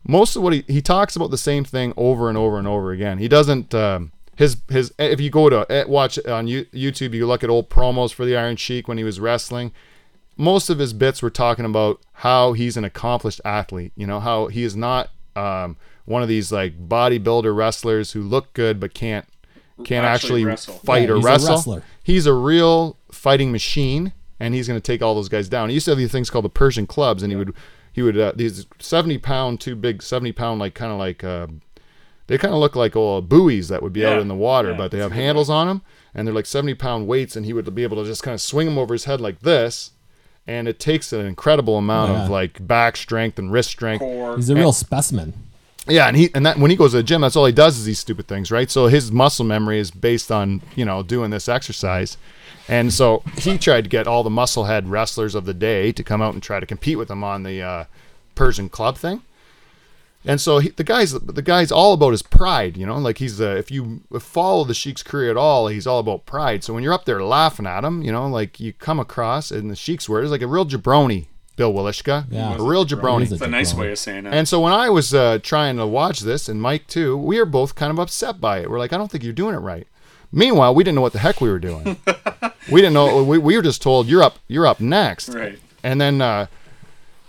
A: most of what he he talks about the same thing over and over and over again. He doesn't. Um, his his if you go to eh, watch on YouTube, you look at old promos for the Iron Sheik when he was wrestling. Most of his bits were talking about how he's an accomplished athlete. You know how he is not um, one of these like bodybuilder wrestlers who look good but can't can't
B: Actually
A: actually, fight
C: Yeah,
A: or
C: he's a
A: wrestle.
C: wrestler.
A: He's a real fighting machine, and he's going to take all those guys down. He used to have these things called the Persian clubs, and he would he would uh, these seventy pound, two big seventy pound, like kind of like uh, they kind of look like old buoys that would be out in the water,
B: yeah,
A: but they have handles on them, and they're like seventy pound weights, and he would be able to just kind of swing them over his head like this. And it takes an incredible amount
C: Yeah.
A: of like back strength and wrist strength.
B: Core.
C: He's a real specimen.
A: Yeah, and he and that when he goes to the gym, that's all he does is these stupid things, right? So his muscle memory is based on you know doing this exercise, and so he tried to get all the musclehead wrestlers of the day to come out and try to compete with him on the uh, Persian club thing. And so he, the guy's the guy's all about his pride, you know. Like he's if you follow the Sheik's career at all, he's all about pride. So when you're up there laughing at him, you know, like you come across in the Sheik's words like a real jabroni, Bill Welychka,
C: Yeah.
A: a real jabroni.
C: He's
B: It's a nice way of saying it.
A: And so when I was uh, trying to watch this, and Mike too, we were both kind of upset by it. We're like, I don't think you're doing it right. Meanwhile, we didn't know what the heck we were doing. we didn't know. We, we were just told you're up. You're up next.
B: right.
A: And then, uh,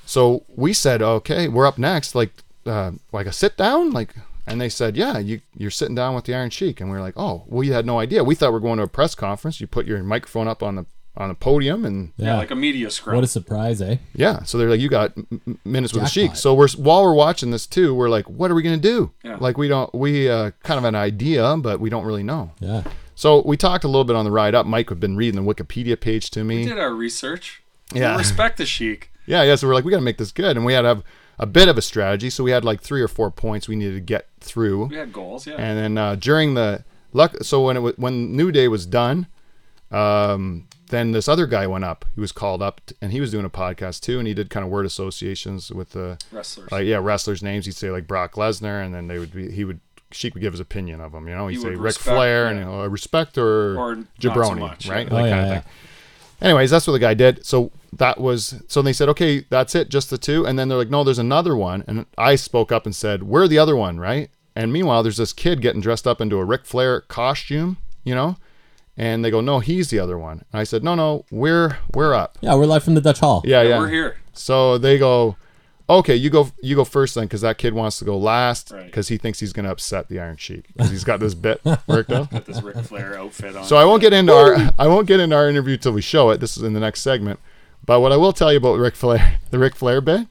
A: so we said, okay, we're up next. Like, uh, like a sit down, like. And they said, yeah, you you're sitting down with the Iron Sheik. And we are like, oh, we had no idea. We thought we were going to a press conference. You put your microphone up on the on a podium and
B: Yeah, like a media scrum.
C: What a surprise, eh?
A: yeah, so they're like, you got m- m- minutes with the Sheik. So we're while we're watching this too, we're like, what are we gonna do?
B: Yeah.
A: Like we don't, we uh, kind of an idea, but we don't really know.
C: Yeah.
A: So we talked a little bit on the ride up. Mike had been reading the Wikipedia page to
B: we
A: me.
B: did our research.
A: Yeah.
B: We respect the Sheik.
A: Yeah, yeah. So we're like, we got to make this good, and we had to have a bit of a strategy. So we had like three or four points we needed to get through.
B: We had goals, yeah.
A: And then uh, during the luck, so when it was, when New Day was done, um, then this other guy went up. He was called up, and he was doing a podcast too, and he did kind of word associations with the
B: Wrestlers.
A: like yeah wrestlers' names. He'd say like Brock Lesnar, and then they would be he would Sheik would give his opinion of them. You know, he'd
B: He
A: say
B: would
A: Ric
B: respect-
A: Flair and
B: yeah.
A: you know, respect or,
B: Or not
A: jabroni,
B: so much,
A: right?
B: yeah.
A: Like
C: Oh,
A: kind
C: yeah,
A: of
C: yeah.
A: thing. Anyways, that's what the guy did. So that was so they said, okay, that's it, just the two. And then they're like, no, there's another one. And I spoke up and said, we're the other one, right? And meanwhile, there's this kid getting dressed up into a Ric Flair costume, you know. And they go, no, he's the other one. And I said, no, no, we're we're up.
C: Yeah, we're live from the Dutch Hall.
A: Yeah, yeah.
B: We're here.
A: So they go, okay, you go, you go first then, because that kid wants to go last,
B: Right.
A: because he thinks he's gonna upset the Iron Sheik, because he's got this bit worked out.
B: Got this Ric Flair outfit on.
A: So I won't get into our I won't get into our interview till we show it. This is in the next segment. But what I will tell you about Ric Flair, the Ric Flair bit.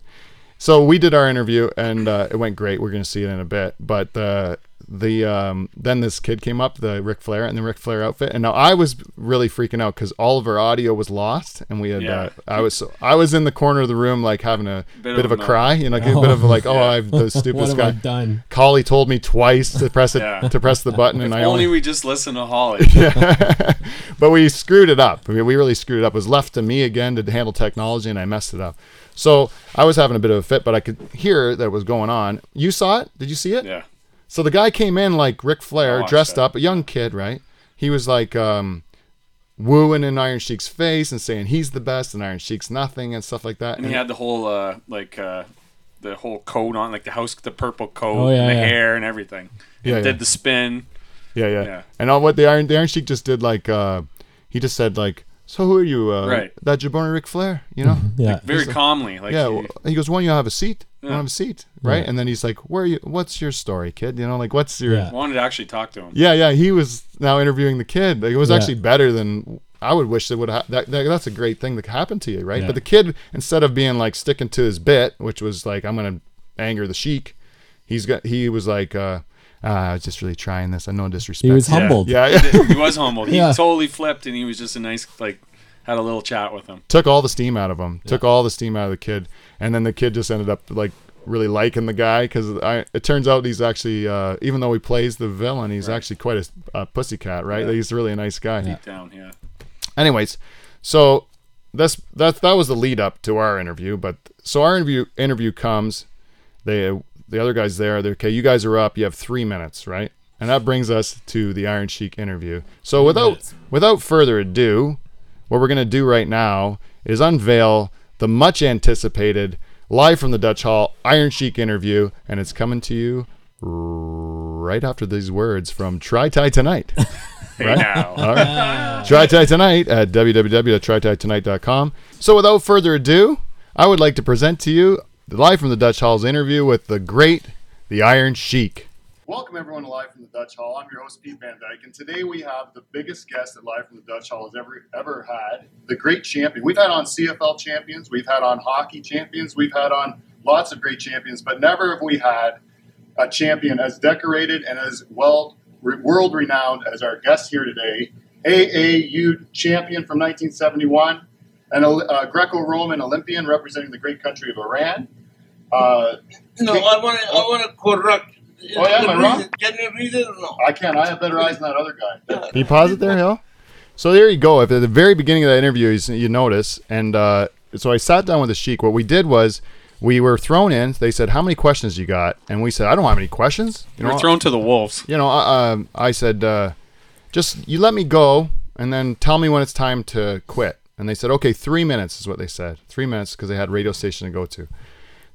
A: So we did our interview and uh, it went great. We're going to see it in a bit. But uh, the um, then this kid came up, the Ric Flair and the Ric Flair outfit, and now I was really freaking out because all of our audio was lost, and we had
B: Yeah.
A: uh, I was I was in the corner of the room like having a bit,
B: Bit
A: of,
B: of
A: a
B: a
A: cry, you know, like a bit of like oh I've the
C: what
A: stupidest guy.
C: done?
A: Collie told me twice to press it
B: Yeah.
A: to press the button, and I
B: Only
A: only
B: we just listened to Holly.
A: but we screwed it up. I mean, we really screwed it up. It was left to me again to handle technology, and I messed it up. So I was having a bit of a fit, but I could hear that was going on. You saw it? Did you see it?
B: Yeah.
A: So the guy came in like Ric Flair, dressed
B: that.
A: up, a young kid, right? He was like um, wooing in Iron Sheik's face and saying he's the best and Iron Sheik's nothing and stuff like that.
B: And he had the whole uh like uh the whole coat on, like the house the purple coat
C: Oh, yeah,
B: and the
C: yeah.
B: hair and everything.
A: Yeah,
B: and
A: yeah.
B: did the spin.
A: yeah, yeah,
B: yeah.
A: And all what the Iron the Iron Sheik just did like uh, he just said like, so who are you? Uh,
B: Right.
A: That Jabroni Ric Flair, you know?
C: Yeah.
B: Very calmly. Like
A: yeah,
B: he-
A: well, he goes, "Why don't you have a seat? You
B: Yeah.
A: want to have a seat, right?" And then he's like, "Where are you? What's your story, kid? You know, like what's your?"
C: Yeah.
A: Yeah,
B: wanted to actually talk to him.
A: yeah. Yeah. He was now interviewing the kid. Like, it was
C: Yeah.
A: actually better than I would wish that would. Ha- that, that that's a great thing that happened to you, right?
C: Yeah.
A: But the kid, instead of being like sticking to his bit, which was like, "I'm gonna anger the sheik," he's got. He was like, uh, "I was just really trying this. I know disrespect."
C: He was humbled.
A: yeah, yeah.
B: he was humbled. He
C: Yeah.
B: totally flipped and he was just a nice like had a little chat with him.
A: took all the steam out of him. Took all the steam out of the kid, and then the kid just ended up like really liking the guy because it turns out he's actually uh, even though he plays the villain, he's actually quite a, a pussycat, right?
B: Yeah.
A: He's really a nice guy.
C: Yeah.
B: Down, yeah.
A: Anyways, so that's that that was the lead up to our interview. But so our interview interview comes, they the other guys there. They're okay. You guys are up. You have three minutes, right? And that brings us to the Iron Sheik interview. So without without further ado, what we're gonna do right now is unveil the much anticipated live from the Dutch Hall Iron Sheik interview, and it's coming to you right after these words from Try Thai Tonight.
B: Hey now.
A: All right. Try Thai Tonight at www.trythaitonight.com. So without further ado, I would like to present to you live from the Dutch Hall's interview with the great, the Iron Sheik. Welcome everyone to Live from the Dutch Hall. I'm your host Pete Van Dyke, and today we have the biggest guest that Live from the Dutch Hall has ever ever had, the great champion. We've had on CFL champions, we've had on hockey champions, we've had on lots of great champions, but never have we had a champion as decorated and as well world renowned as our guest here today, AAU champion from 1971, and a, uh, a Greco-Roman Olympian representing the great country of Iran. Uh,
D: No, I want to. I want to correct.
A: Oh, yeah, am I
D: Can you
A: wrong?
D: read it? Can you read it or no?
A: I can. I have better eyes than that other guy. Can you pause it there, Hill? So there you go. If at the very beginning of that interview, you, you notice, and uh, so I sat down with the sheik. What we did was we were thrown in. They said, "How many questions you got?" And we said, "I don't have any questions." You
B: We're
A: know,
B: thrown to the wolves.
A: you know, uh, I said, uh, just you let me go and then tell me when it's time to quit. And they said, okay, three minutes is what they said. Three minutes because they had radio station to go to.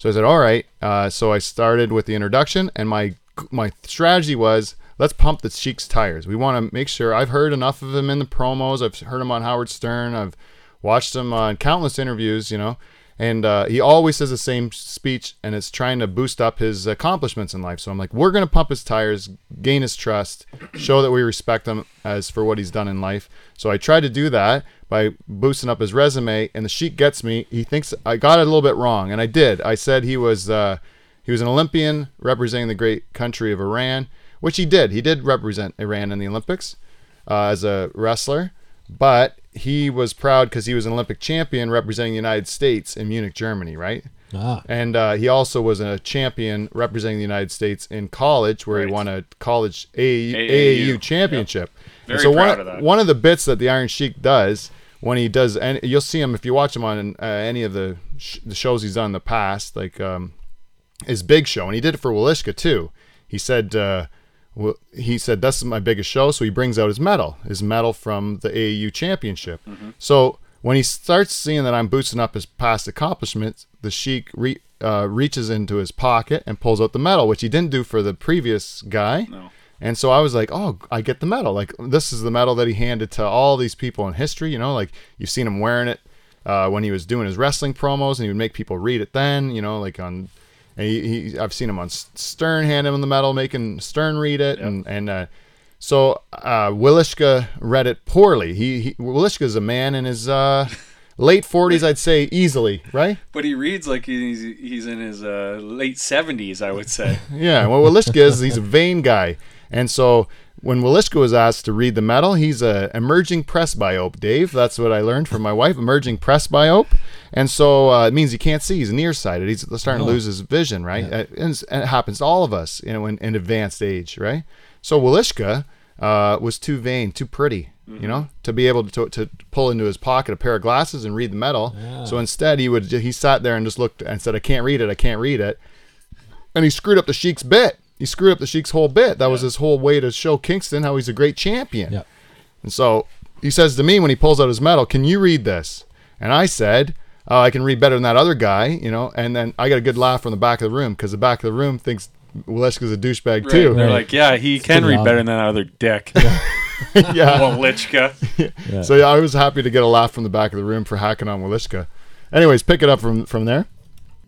A: So I said, all right. Uh, so I started with the introduction, and my my strategy was let's pump the Sheik's tires. We want to make sure. I've heard enough of him in the promos. I've heard him on Howard Stern. I've watched him on countless interviews. You know, and uh, he always says the same speech, and it's trying to boost up his accomplishments in life. So I'm like, we're gonna pump his tires, gain his trust, show that we respect him as for what he's done in life. So I tried to do that by boosting up his resume, and the sheet gets me. He thinks I got it a little bit wrong, and I did. I said he was uh, he was an Olympian representing the great country of Iran, which he did. He did represent Iran in the Olympics uh, as a wrestler, but he was proud because he was an Olympic champion representing the United States in Munich, Germany, right?
C: Ah,
A: And uh, he also was a champion representing the United States in college, where he won a college AAU,
B: AAU.
A: championship. And
B: Very
A: so
B: proud
A: one,
B: of that.
A: one of the bits that the Iron Sheik does when he does, and you'll see him if you watch him on uh, any of the sh- the shows he's done in the past, like um, his big show, and he did it for Welychka too. He said, uh, well, he said this is my biggest show, so he brings out his medal, his medal from the AAU championship. So when he starts seeing that I'm boosting up his past accomplishments, the Sheik re- uh, reaches into his pocket and pulls out the medal, which he didn't do for the previous guy.
B: No.
A: And so I was like, oh, I get the medal. Like this is the medal that he handed to all these people in history. You know, like you've seen him wearing it uh, when he was doing his wrestling promos, and he would make people read it. Then, you know, like on, and he, he I've seen him on Stern hand him the medal, making Stern read it, and and uh, so uh, Welychka read it poorly. He, he Welychka is a man in his uh, late forties, I'd say, easily, right?
B: But he reads like he's he's in his uh, late seventies, I would say.
A: Yeah, well, Welychka is he's a vain guy, and so when Welychka was asked to read the medal, he's a emerging presbyope. Dave, that's what I learned from my wife, emerging presbyope, and so uh, it means he can't see. He's nearsighted. He's starting to lose his vision, right? Uh, And, it happens to all of us, you know, in, in advanced age, right? So Welychka uh, was too vain, too pretty. You know, to be able to, to pull into his pocket a pair of glasses and read the medal. So instead, he would he sat there and just looked and said, "I can't read it. I can't read it." and he screwed up the Sheik's bit. He screwed up the Sheik's whole bit. That was his whole way to show Kingston how he's a great champion.
C: Yeah.
A: And so he says to me when he pulls out his medal, "Can you read this?" And I said, oh, "I can read better than that other guy," you know. And then I got a good laugh from the back of the room because the back of the room thinks Welychka's a douchebag
B: Right.
A: too.
B: They're like, yeah, he can
C: pretty
B: read better than that other dick.
A: yeah.
B: Welychka.
A: So yeah, I was happy to get a laugh from the back of the room for hacking on Welychka. Anyways, pick it up from from there.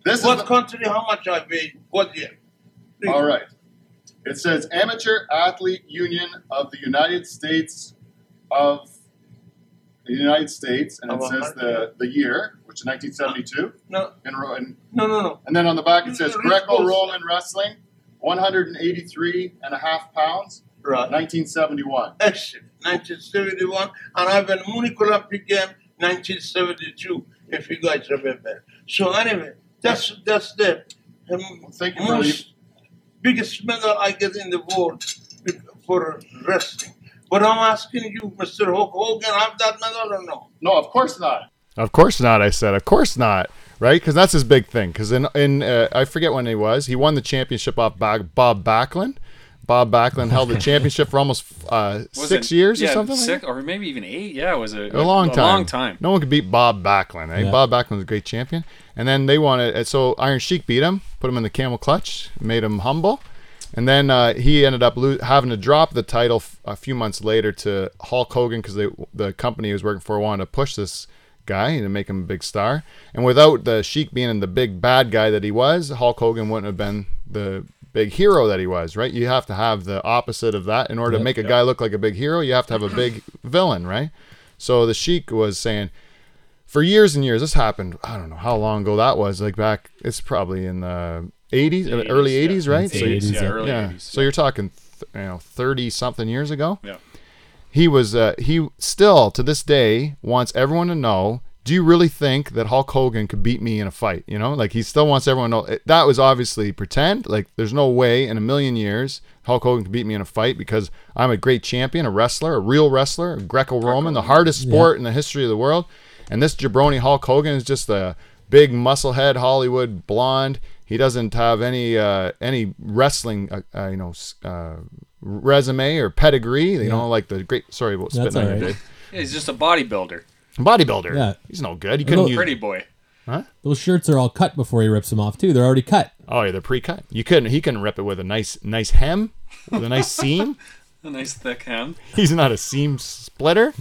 D: This what country? How much I pay? What year?
A: All right. It says Amateur Athlete Union of the United States of the United States, and it says the, the year, which is 1972.
D: No,
A: And, ro- and,
D: no, no, no.
A: and then on the back it says
D: Mm,
A: Greco-Roman Wrestling, 183 and a half pounds,
D: Right.
A: 1971.
D: Excellent. 1971, and I've been Munich Olympic game 1972, if you guys remember. So anyway, that's that's the um,
A: Thank you,
D: most biggest medal I get in the world for wrestling. But I'm asking you, Mr. Hulk Hogan, have that medal or no?
A: No, of course not. Of course not. I said, of course not. Right? Because that's his big thing. Because in in uh, I forget when he was. He won the championship off Ba- Bob Backlund. Bob Backlund held the championship for almost uh, six
B: it-
A: years
B: yeah,
A: or something. like
B: Six,
A: that?
B: or maybe even eight. Yeah, it was a,
A: a long time.
B: A long time.
A: No one could beat Bob Backlund. Eh?
C: Yeah.
A: Bob Backlund was a great champion. And then they wanted, and so Iron Sheik beat him, put him in the camel clutch, made him humble. And then uh, he ended up lo- having to drop the title f- a few months later to Hulk Hogan because the company he was working for wanted to push this guy and make him a big star. And without the Sheik being the big bad guy that he was, Hulk Hogan wouldn't have been the big hero that he was, right? You have to have the opposite of that in order to
C: Yep.
A: make a guy look like a big hero. You have to have a big villain, right? So the Sheik was saying, for years and years, this happened. I don't know how long ago that was. Like back, it's probably in the 80s, uh,
B: 80s,
A: early
B: yeah.
A: 80s, right?
C: It's
A: So you-
C: 80s,
B: yeah,
C: yeah.
B: early
A: yeah.
B: 80s.
A: So you're talking, th- you know, 30 something years ago.
B: Yeah.
A: He was, uh, he still to this day wants everyone to know. Do you really think that Hulk Hogan could beat me in a fight? You know, like he still wants everyone to know. That was obviously pretend. Like there's no way in a million years Hulk Hogan could beat me in a fight because I'm a great champion, a wrestler, a real wrestler, a Greco-Roman, the hardest sport in the history of the world. And this jabroni Hulk Hogan is just the big musclehead Hollywood blonde. He doesn't have any uh, any wrestling, uh, uh, you know, uh, resume or pedigree. You know, like the great. Sorry about
C: That's
A: spitting on
C: all
A: your
C: right.
B: He's just a bodybuilder,
A: Bodybuilder.
C: Yeah.
A: He's no good. You couldn't
C: Little
A: use.
B: pretty boy. Huh?
C: Those shirts are all cut before he rips them off too. They're already cut.
A: Oh yeah, they're pre-cut. You couldn't. He couldn't rip it with a nice nice hem, with a nice seam.
B: A nice thick hem.
A: He's not a seam splitter,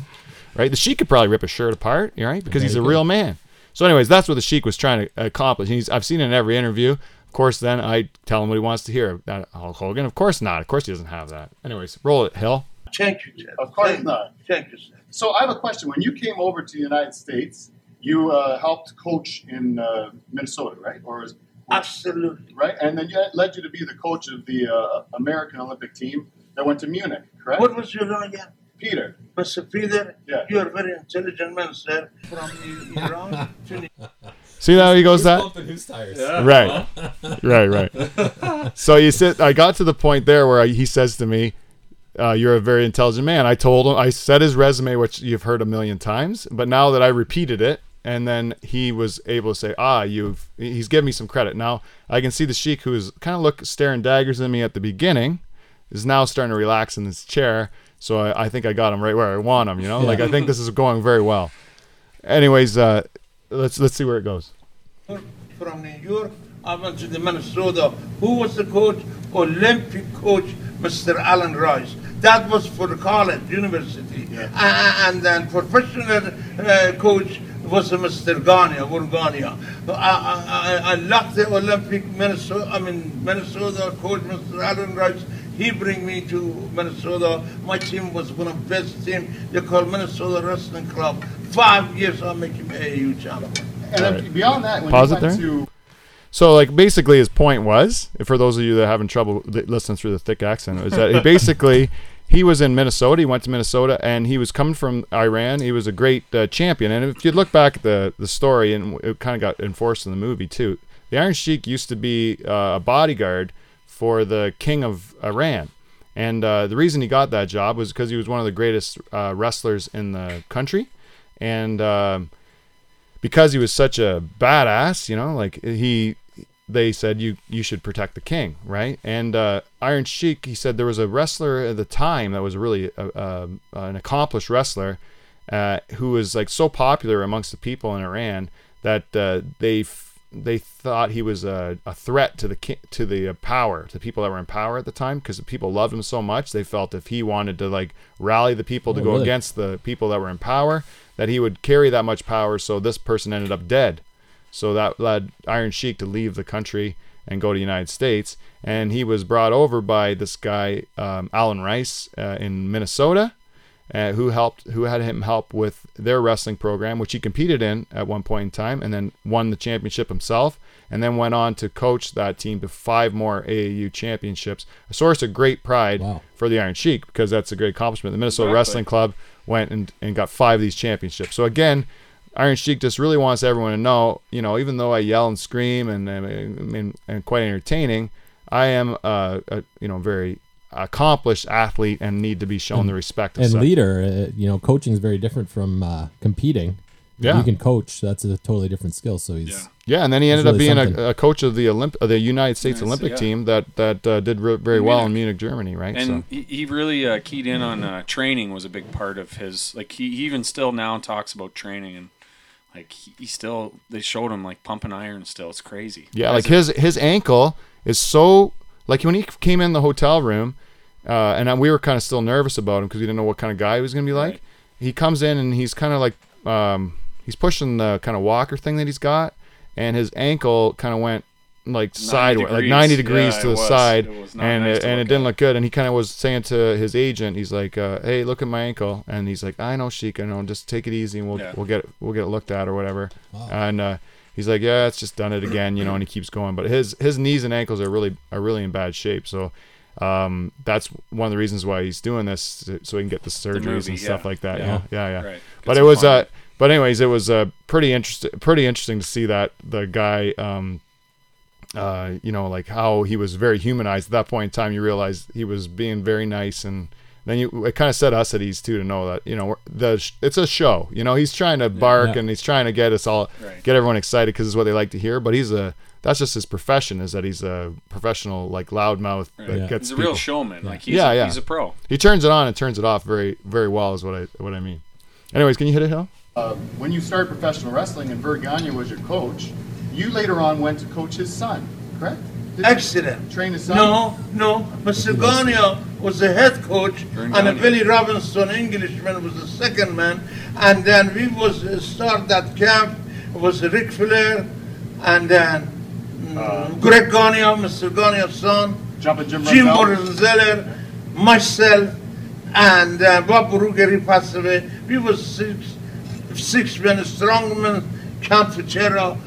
A: right? The Sheik could probably rip a shirt apart, you right? Because he's a
C: Very
A: real man. So, anyways, that's what the Sheik was trying to accomplish. He's, I've seen it in every interview. Of course, then I tell him what he wants to hear. That Hulk Hogan, of course not. Of course, he doesn't have that. Anyways, roll it, Hill.
D: Thank you.
E: Of course not.
D: Thank you, sir.
E: So I have a question. When you came over to the United States, you uh, helped coach in uh, Minnesota, right? Or is,
D: Absolutely.
E: right? And then you led you to be the coach of the uh, American Olympic team that went to Munich, correct?
D: What was your name again?
E: Peter.
D: Mr. Peter,
E: Yeah.
D: you are a very intelligent man, sir. From Iran to
A: See how he goes that?
C: whose tires?
A: Right, right, right. so you said I got to the point there where I, he says to me, uh, "You're a very intelligent man." I told him. I said his resume, which you've heard a million times, but now that I repeated it, and then he was able to say, "Ah, you've." He's giving me some credit. Now I can see the sheik, who is kind of look staring daggers at me at the beginning, is now starting to relax in his chair. So I, I think I got him right where I want him. You know, like I think this is going very well. Anyways, uh, let's let's see where it goes.
D: from New York. I went to the Minnesota. Who was the coach? Olympic coach, Mr. Alan Rice. That was for the college, university. Uh, and then professional uh, coach was Mr. Gagne, Burgania. I, I, I, I locked the Olympic Minnesota, I mean Minnesota coach, Mr. Alan Rice. He bring me to Minnesota. My team was one of the best team. They call Minnesota Wrestling Club. Five years I make him AAU champion.
E: And then beyond that, when
A: Pause
E: you
A: it
E: went
A: there.
E: to
A: So, like, basically, his point was, for those of you that are having trouble listening through the thick accent, is that he basically he was in Minnesota. He went to Minnesota, and he was coming from Iran. He was a great uh, champion. And if you look back at the the story, and it kind of got enforced in the movie too, the Iron Sheik used to be uh, a bodyguard for the king of Iran. And uh, the reason he got that job was because he was one of the greatest uh, wrestlers in the country. And um, because he was such a badass, you know, like he they said you you should protect the king, right? And uh, Iron Sheik, he said there was a wrestler at the time that was really a, a, an accomplished wrestler uh, who was like so popular amongst the people in Iran that uh, they f- they thought he was a, a threat to the ki- to the uh, power to the people that were in power at the time because the people loved him so much they felt if he wanted to like rally the people to
C: Oh,
A: go
C: really?
A: against the people that were in power that he would carry that much power so this person ended up dead so that led Iron Sheik to leave the country and go to the United States. And he was brought over by this guy, um, Alan Rice, uh, in Minnesota, uh, who helped, who had him help with their wrestling program, which he competed in at one point in time, and then won the championship himself, and then went on to coach that team to five more AAU championships. A source of great pride
C: Wow.
A: for the Iron Sheik because that's a great accomplishment. The Minnesota
B: Exactly.
A: Wrestling Club went and, and got five of these championships. So again, Iron Sheik just really wants everyone to know, you know, even though I yell and scream and and, and, and quite entertaining, I am a, a you know very accomplished athlete and need to be shown the respect. of
C: And
A: such.
C: leader, uh, you know, coaching is very different from uh, competing.
A: Yeah.
C: You can coach. That's a totally different skill. So he's
B: Yeah.
A: Yeah, and then he
C: It's
A: ended up being a, a coach of the Olymp- of the United States
B: Yes,
A: Olympic
B: yeah.
A: team that that uh, did re- very well in
B: Munich.
A: Munich, Germany, right?
B: And
A: so
B: he, he really uh, keyed in on uh, training was a big part of his. Like he, he even still now talks about training and like he, he still they showed him like pumping iron still. It's crazy.
A: Yeah,
B: As
A: like his his ankle is so like when he came in the hotel room, uh, and we were kind of still nervous about him because we didn't know what kind of guy he was gonna be like.
B: Right.
A: He comes in and he's kind of like um, he's pushing the kind of walker thing that he's got, and his ankle kind of went like sideways, like ninety degrees
B: Yeah,
A: to the
B: was.
A: side,
B: It
A: and
B: nice
A: it, and it didn't
B: at.
A: look good. And he kind of was saying to his agent, he's like, uh, "Hey, look at my ankle," and he's like, "I know, Sheik, I know, just take it easy, and we'll
B: Yeah.
A: we'll get it, we'll get it looked at or whatever." And uh, he's like, "Yeah, it's just done it again," you know, and he keeps going. But his his knees and ankles are really are really in bad shape. So um, that's one of the reasons why he's doing this, so he can get the surgeries
B: movie,
A: and stuff
B: yeah.
A: like that.
B: Yeah.
A: You? Yeah, yeah.
B: Right.
A: But it was
B: fun.
A: uh, but anyways, it was uh, pretty interesting. Pretty interesting to see that the guy. Um, uh, you know, like how he was very humanized at that point in time. You realize he was being very nice and then you it kind of set us at ease too to know that you know the it's a show. You know, he's trying to bark
C: Yeah.
A: and he's trying to get us all
B: Right.
A: get everyone excited because it's what they like to hear. But he's a that's just his profession is that he's a professional like loudmouth that
C: Yeah.
A: gets
B: He's a real
A: people-
B: showman. Like he's
A: Yeah,
B: a,
A: yeah.
B: he's a pro.
A: He turns it on and turns it off very very well is what I what I mean. Anyways, can you hit it, Hill?
E: Uh, when you started professional wrestling and Vern Gagne was your coach, you later on went to coach his son, correct? Did you
D: Excellent.
E: Train his son?
D: No, no. Mr. Gagne was the head coach,
B: Vern
D: and Billy Robinson, Englishman, was the second man. And then we was uh, start that camp. It was Ric Flair, and then mm, Greg Gagne, Mr. Gagne's son,
E: Jumping Jim
D: Jim
E: Brunzell?
D: Myself, and uh, Bob Bruggers, he passed away. We was six, six men, strongmen, Camp Fichero,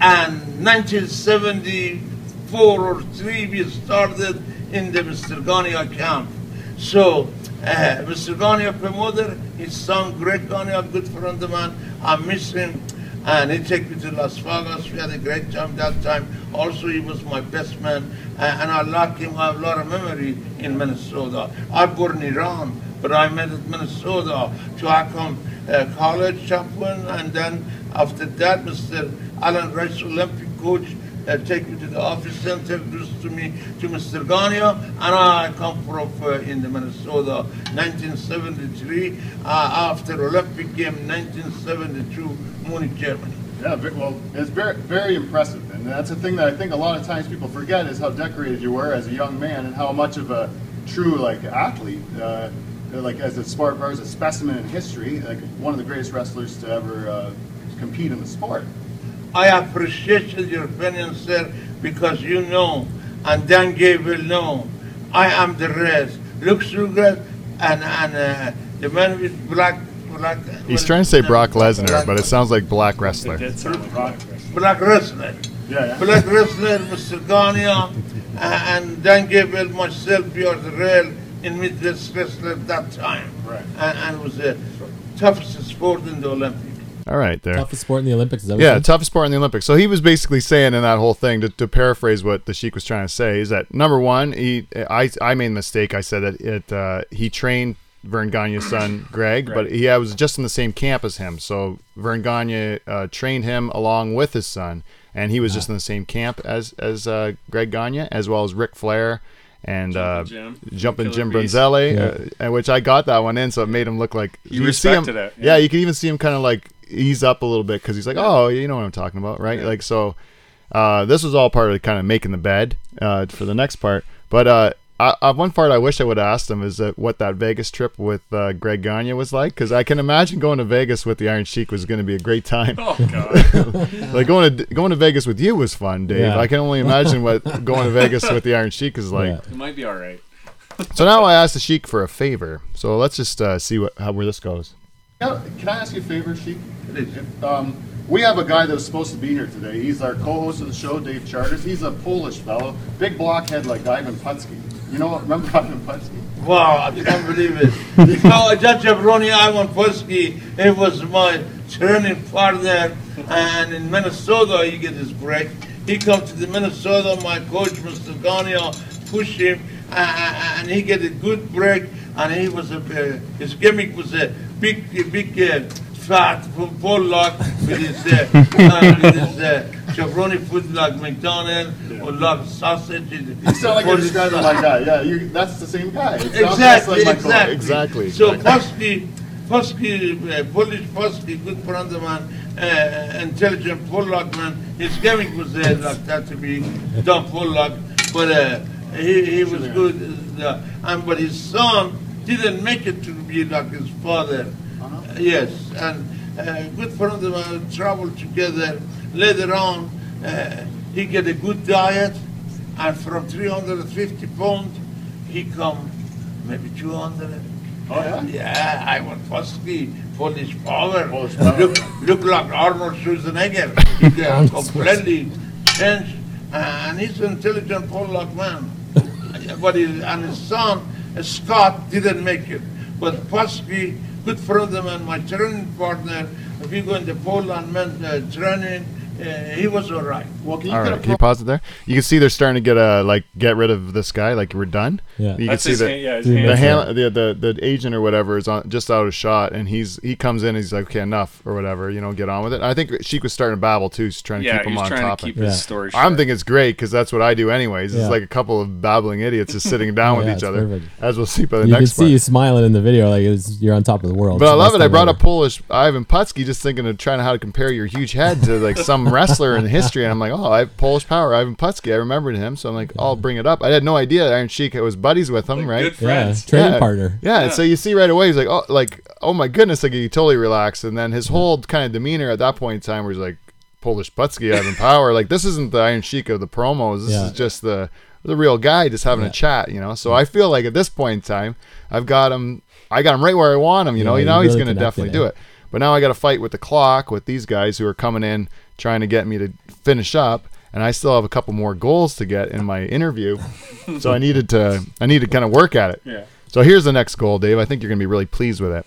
D: and 1974 or 3 we started in the Mr. Gagne camp. So, uh, Mr. Gagne promoter, his son Greg Gagne, good friend of mine, I miss him. And he took me to Las Vegas. We had a great time that time. Also, he was my best man, uh, and I like him. I have a lot of memory in Minnesota. I born in Iran, but I met at Minnesota to Akron uh, College chaplain, and then after that, Mr. Alan Rice, Olympic coach, uh, take me to the office center, introduced to me to Mr. Gagne, and I come from uh, in the Minnesota, 1973, uh, after Olympic game, 1972, Munich, Germany.
E: Yeah, well, it's very, very impressive, and that's the thing that I think a lot of times people forget is how decorated you were as a young man, and how much of a true like athlete, uh, like as a sport, as a specimen in history, like one of the greatest wrestlers to ever uh, compete in the sport.
D: I appreciate your opinion, sir, because you know, and Dan Gable know, I am the rest. Luke Sugar and and uh, the man with black black.
A: He's trying to say Brock Lesnar, but it sounds like Black
B: It
A: Wrestler.
B: did like Brock Lesnar.
D: black wrestler.
E: Yeah, yeah.
D: Black wrestler, Mr. Gagne, uh, and Dan Gable, myself, we are the real in Midwest wrestler at that time.
E: Right.
D: And, and it was the toughest sport in the Olympics.
A: All right, there.
C: Toughest sport in the Olympics. Is that
A: Yeah,
C: you
A: toughest sport in the Olympics. So he was basically saying in that whole thing, to, to paraphrase what the Sheik was trying to say, is that number one, he I, I made a mistake. I said that it uh, he trained Vern Gagne's son Greg, but he I was just in the same camp as him. So Vern Gagne uh, trained him along with his son, and he was just in the same camp as as uh, Greg Gagne, as well as Ric Flair and uh,
B: Jim.
A: jumping Jim
B: Beast.
A: Brunzelli,
C: Yeah.
A: uh, and which I got that one in, so it made him look like
B: You
A: could see him-
B: it,
A: Yeah.
B: yeah.
A: you can even see him kind of like ease up a little bit because he's like, oh, you know what I'm talking about, right? Like so. Uh, this was all part of kind of making the bed uh, for the next part. But uh, I, I, one part I wish I would have asked him is that what that Vegas trip with uh, Greg Gagne was like, because I can imagine going to Vegas with the Iron Sheik was going to be a great time.
B: Oh God.
A: like going to going to Vegas with you was fun, Dave.
C: Yeah.
A: I can only imagine what going to Vegas with the Iron Sheik is like.
C: Yeah.
B: it might be all right.
A: So now I asked the Sheik for a favor. So let's just uh, see what how where this goes.
E: Can I ask you a favor, Sheik? If, um, we have a guy that was supposed to be here today. He's our co-host of the show, Dave Charters. He's a Polish fellow, big blockhead like Ivan Putski. You know, what remember Ivan Putski?
D: Wow, I can't believe it. no, Judge Jabroni Ivan Pulski, he was my training partner, and in Minnesota you get his break. He comes to the Minnesota, my coach, Mr. Gagne, push him, and he get a good break, and he was a, uh, his gimmick was a big, big, uh, fat pole lock with his, uh, uh, with his uh, Jabroni foot like McDonald, or like sausage.
E: You sound like you're describing my guy. Yeah, you, that's the same guy. It
D: Exactly,
E: like
D: exactly.
A: Exactly,
D: So
A: exactly.
D: Pusky, Pusky, uh, Polish Pusky, good friend of mine, uh, intelligent Pollock man. His gimmick was there like that to be Don Pollock, but uh, he, he was good. Uh, and but his son didn't make it to be like his father.
E: Uh-huh.
D: Uh, yes, and uh, good friend of mine traveled together. Later on, uh, he get a good diet, and from 350 pounds, he come maybe 200.
E: Oh, yeah?
D: Yeah, I was Pusky, Polish power.
E: Polish power.
D: Look, look like Arnold Schwarzenegger. He completely changed, and he's an intelligent Polak man. but his, and his son, Scott, didn't make it. But Pusky, good friend of mine, my training partner, if you go in the Poland men uh, training, he was all right.
E: Well, can you
A: All
E: get
A: can you pause it there? You can see they're starting to get a like get rid of this guy. Like we're done.
C: Yeah.
A: You can see that
B: hand, yeah, his
C: Dude,
B: hand.
A: the, hand, the the the agent or whatever is on just out of shot, and he's he comes in. and He's like, okay, enough or whatever. You know, get on with it. I think Sheik was starting to babble too. He's trying to
B: yeah,
A: keep him
B: he's
A: on
B: trying to keep
C: Yeah.
B: his story short.
A: I'm thinking it's great because that's what I do anyways. It's
C: Yeah.
A: like a couple of babbling idiots just sitting down with
C: yeah,
A: each
C: it's
A: other,
C: perfect.
A: as we'll see by the
C: You can
A: next
C: see
A: part.
C: you smiling in the video like it's, you're on top of the world.
A: But
C: It's
A: I love it. I brought
C: ever.
A: up Polish Ivan Putski just thinking of trying to how to compare your huge head to like some wrestler in history, and I'm like, oh, I have Polish power, Ivan Putski. I remembered him, so I'm like, I'll bring it up. I had no idea Iron Sheik was buddies with him,
B: Like,
A: right?
B: Good
C: Yeah,
B: friends.
C: training
A: Yeah.
C: partner.
A: Yeah,
B: Yeah.
A: so you see right away, he's like, oh, like, oh my goodness, like he totally relaxed, and then his whole kind of demeanor at that point in time, where he's like, Polish Putski having power, like this isn't the Iron Sheik of the promos. This
C: Yeah.
A: is just the the real guy just having
C: Yeah.
A: a chat, you know. So I feel like at this point in time, I've got him. I got him right where I want him. You know,
C: Yeah,
A: you
C: you
A: know he's going to
C: connected,
A: definitely do it. But now I got to fight with the clock with these guys who are coming in trying to get me to finish up, and I still have a couple more goals to get in my interview. so I needed to I need to kind of work at it.
B: Yeah.
A: So here's the next goal, Dave. I think you're going to be really pleased with it.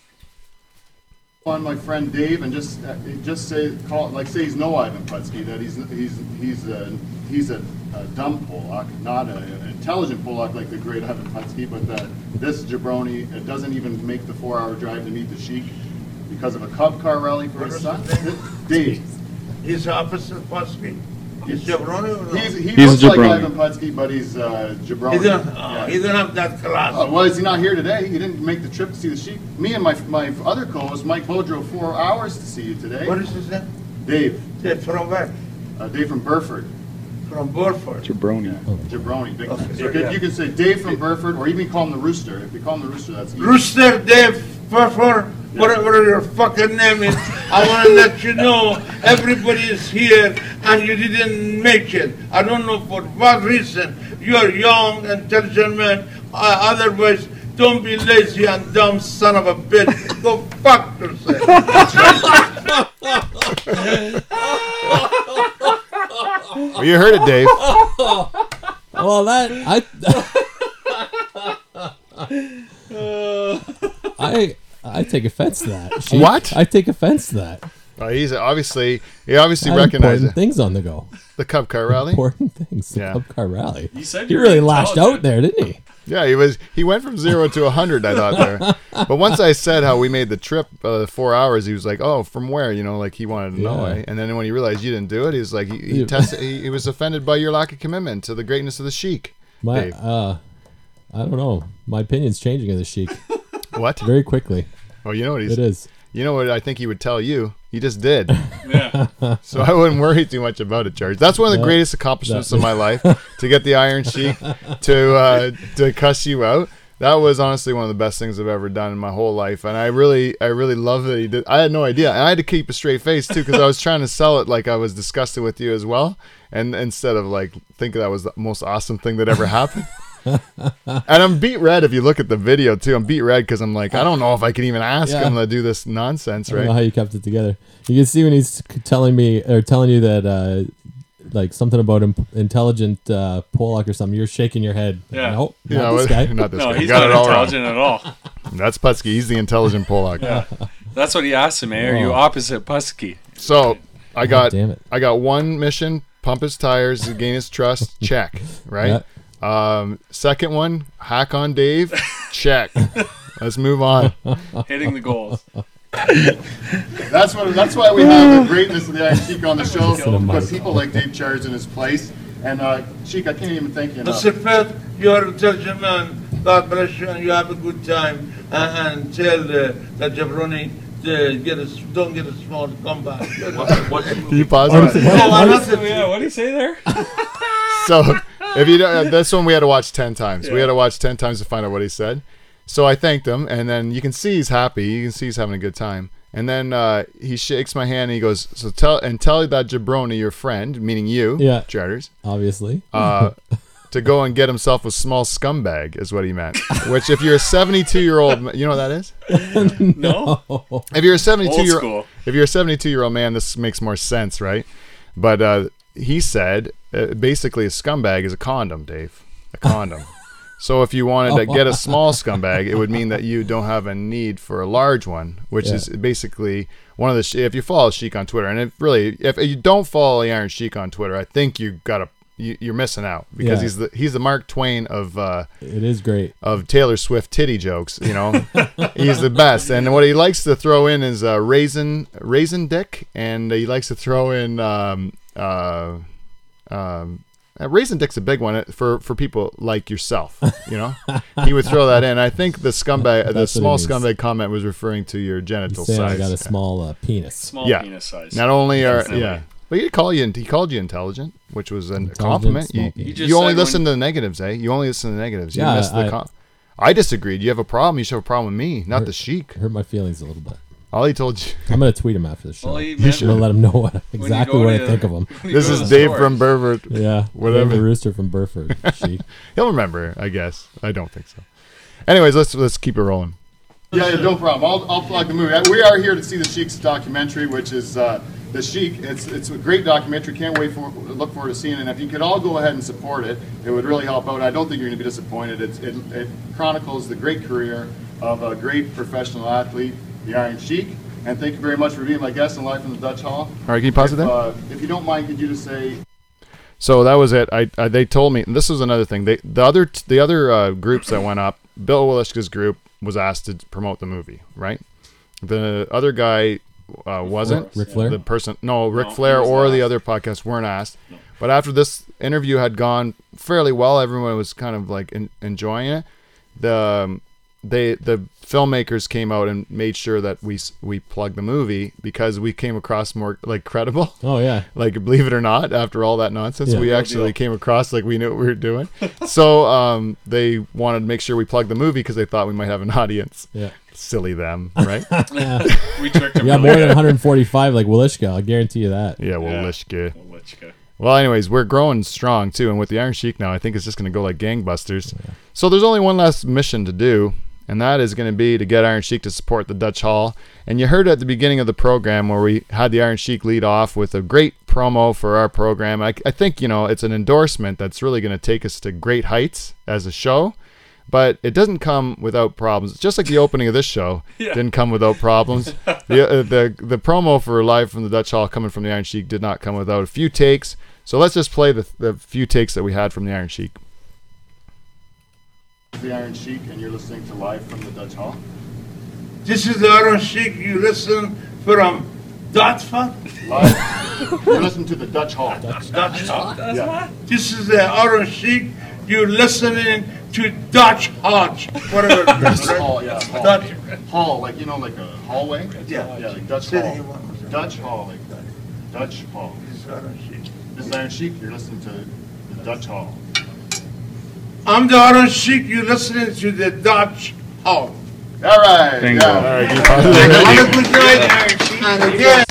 E: on my friend Dave and just uh, just say call like say he's no Ivan Putski that he's he's he's a he's a, a dumb Polak, not a, an intelligent Polak like the great Ivan Putski, but that this jabroni uh, doesn't even make the four-hour drive to meet the Sheik because of a Cub car rally for his son. Dave.
D: He's opposite Putski. He's jabroni or no?
E: He's, he
B: He's
E: looks like
B: jabroni.
E: Ivan Putski, but he's uh, jabroni.
D: he don't, oh,
E: Yeah.
D: he don't have that class.
E: Uh, well, is he not here today? He didn't make the trip to see the Sheik. Me and my my other co-host Mike Bo drove four hours to see you today.
D: what is his name?
E: Dave,
D: They're from where?
E: uh, Dave from Burford.
D: From Burford.
B: Jabroni.
E: Jabroni, big
D: Okay, so
E: You could,
D: yeah.
E: you could say Dave from Burford, or even call him the Rooster. If you call him the Rooster, that's easy.
D: Rooster Dave Burford, whatever your fucking name is, I want to let you know everybody is here and you didn't make it. I don't know for what reason. You're young, intelligent man. Uh, otherwise, don't be lazy and dumb son of a bitch. Go fuck yourself.
A: Well, you heard it, Dave.
C: Well, that I I I take offense to that. Sheik.
A: What?
C: I take offense to that.
A: Uh, he's obviously he obviously recognizes
C: important things on the go.
A: the Cup Car rally.
C: Important things. The
A: Yeah.
C: Club Car Rally.
B: You said
C: He
B: you
C: really lashed out there, didn't he?
A: Yeah, he was. He went from zero to a hundred. I thought there, but once I said how we made the trip uh, four hours, he was like, "Oh, from where?" You know, like he wanted to know. Eh? And then when he realized you didn't do it, he was like, he, he tested. He, he was offended by your lack of commitment to the greatness of the Sheik.
C: My
A: Dave.
C: uh, I don't know. My opinion's changing of the Sheik
A: What?
C: very quickly.
A: Oh, you know what he's.
C: It is.
A: You know what I think he would tell you. He just did.
B: Yeah.
A: So I wouldn't worry too much about it, George. That's one of the
C: That-
A: greatest accomplishments
C: that-
A: of my life to get the Iron Sheik to uh, to cuss you out. That was honestly one of the best things I've ever done in my whole life, and I really, I really love that he did. I had no idea, and I had to keep a straight face too because I was trying to sell it like I was disgusted with you as well, and instead of like thinking that was the most awesome thing that ever happened. And I'm beat red if you look at the video too. I'm beat red because I'm like, I don't know if I can even ask
C: Yeah.
A: him to do this nonsense,
C: I don't know
A: right?
C: how you kept it together. You can see when he's telling me or telling you that uh, like something about im- intelligent uh, Pollock or something. You're shaking your head.
B: Yeah.
C: Nope. Not
A: Yeah,
C: this guy.
A: Not this
B: No,
A: guy.
B: he's
A: Got
B: not
A: it all wrong.
B: intelligent at all.
A: That's Putski. He's the intelligent Polak.
B: Yeah. That's what he asked him. Hey, are you
C: Oh.
B: opposite Pusky?
A: So I got
C: damn it.
A: I got one mission: pump his tires, gain his trust. Check. Right. Um, second one: hack on Dave. Check. Let's move on.
B: Hitting the goals.
E: That's what. That's why we have the greatness of the Iron Sheik on the show because people like Dave Charles in his place. And uh, Sheik, I can't even thank you enough.
D: Mr. Pitt, you're an intelligent man. God bless you, and you have a good time. And, and tell uh, that jabroni to get a, don't get a small comeback.
A: Can you pause
C: What is
A: it?
C: it?
D: No, I'm
C: What is-
D: not
B: Oh, yeah, what did he say there?
A: So if you don't, uh, this one we had to watch ten times. We had to watch ten times to find out what he said. So I thanked him, and then you can see he's happy. You can see he's having a good time. And then uh, he shakes my hand and he goes, "So tell and tell that jabroni, your friend, meaning you,
C: Yeah.
A: Charters,
C: Obviously.
A: uh, to go and get himself a small scumbag," is what he meant. Which, if you're a 72 year old, you know what that is.
B: No.
A: If you're a 72
B: Old
A: year
B: school.
A: if you're a 72 year old man, this makes more sense, right? But uh, he said uh, basically a scumbag is a condom, Dave, a condom. So if you wanted to get a small scumbag, it would mean that you don't have a need for a large one, which
C: Yeah.
A: is basically one of the. If you follow Sheik on Twitter, and if really, if you don't follow the Iron Sheik on Twitter, I think you got to. You, you're missing out because
C: Yeah.
A: he's the he's the Mark Twain of uh,
C: It is great.
A: of Taylor Swift titty jokes. You know, he's the best. And what he likes to throw in is uh, raisin raisin dick, and he likes to throw in um, uh, um, raisin dick's a big one uh, for for people like yourself. You know, he would throw that in. I think the scumbag, the
C: That's what he
A: small scumbag comment was referring to your genital
C: Saying I got a small uh, penis.
B: Small
A: Yeah.
B: penis size.
A: Not only are
B: Definitely.
A: yeah. But he called you. He called you intelligent, which was a compliment.
C: small
A: You, you only listen to the negatives, eh? You only listen to the negatives. You
C: Yeah,
A: missed the.
C: I-
A: com- I disagreed. You have a problem. You should have a problem with me, not the sheik.
C: Hurt my feelings a little bit.
A: All he told you.
C: I'm gonna tweet him after the show.
B: Well, he
C: I'm gonna let him know what, exactly
B: go
C: what I think of him.
A: This is Dave
B: store.
A: from Burford.
C: Yeah,
A: Whatever.
C: The rooster from Burford. Sheik.
A: He'll remember, I guess. I don't think so. Anyways, let's let's keep it rolling.
E: Yeah, yeah, no problem. I'll, I'll plug the movie. We are here to see the Sheik's documentary, which is uh, the Sheik. It's it's a great documentary. Can't wait for look forward to seeing it. And if you could all go ahead and support it, it would really help out. I don't think you're going to be disappointed. It's, it, it chronicles the great career of a great professional athlete, the Iron Sheik. And thank you very much for being my guest in live in the Dutch Hall.
A: All right, can you pause it
E: If,
A: there?
E: uh, if you don't mind, could you just say
A: So that was it. I, I they told me and this was another thing. They the other t- the other uh, groups that went up. Bill Welychka's group was asked to promote the movie, right? The other guy uh, wasn't.
C: Ric Flair?
A: The person, no, Rick
B: No,
A: Flair or the
B: last.
A: other podcast weren't asked. But after this interview had gone fairly well, everyone was kind of like en- enjoying it. The um, they the filmmakers came out and made sure that we we plugged the movie because we came across more like credible.
C: Oh yeah.
A: like believe it or not after all that nonsense
C: Yeah.
A: we
C: Real
A: actually came across like we knew what we were doing so um, they wanted to make sure we plugged the movie because they thought we might have an audience
C: Yeah.
A: silly them right yeah.
B: We tricked him.
C: We got
B: really
C: more than 145 like Welychka. I'll guarantee you that.
A: yeah well
B: Yeah.
A: lishka
B: We'll let you go.
A: well anyways we're growing strong too and with the iron sheik now i think it's just going to go like gangbusters so there's only one last mission to do and that is going to be to get Iron Sheik to support the Dutch Hall. And you heard at the beginning of the program where we had the Iron Sheik lead off with a great promo for our program. I, I think, you know, it's an endorsement that's really going to take us to great heights as a show, but it doesn't come without problems. Just like the opening of this show
B: Yeah.
A: didn't come without problems. the, uh, the, the promo for Live from the Dutch Hall coming from the Iron Sheik did not come without a few takes. So let's just play the, the few takes that we had from the Iron Sheik.
E: The Iron Sheik and you're listening to live from the Dutch Hall?
D: This is the Iron Sheik you listen from Dartford.
E: Live. you listen to the Dutch Hall.
D: Dutch Hall.
E: Yeah.
D: This is the Iron Sheik You listening to Dutch Hodge. Whatever.
E: Dutch Hall. Yeah. Hall.
D: Dutch
E: Hall. Like you know, like a hallway.
D: Yeah.
E: Yeah. Like Dutch
D: City
E: Hall.
D: One.
E: Dutch Hall. Like Dutch Hall.
D: This is Iron Sheik.
E: This is Iron Sheik. You're listening to the Dutch Hall.
D: I'm the Iron Sheik You're listening to the Dutch Hall.
E: All right.
B: Bingo.
E: Yeah.
B: All
A: right,
D: Have a good night. And again.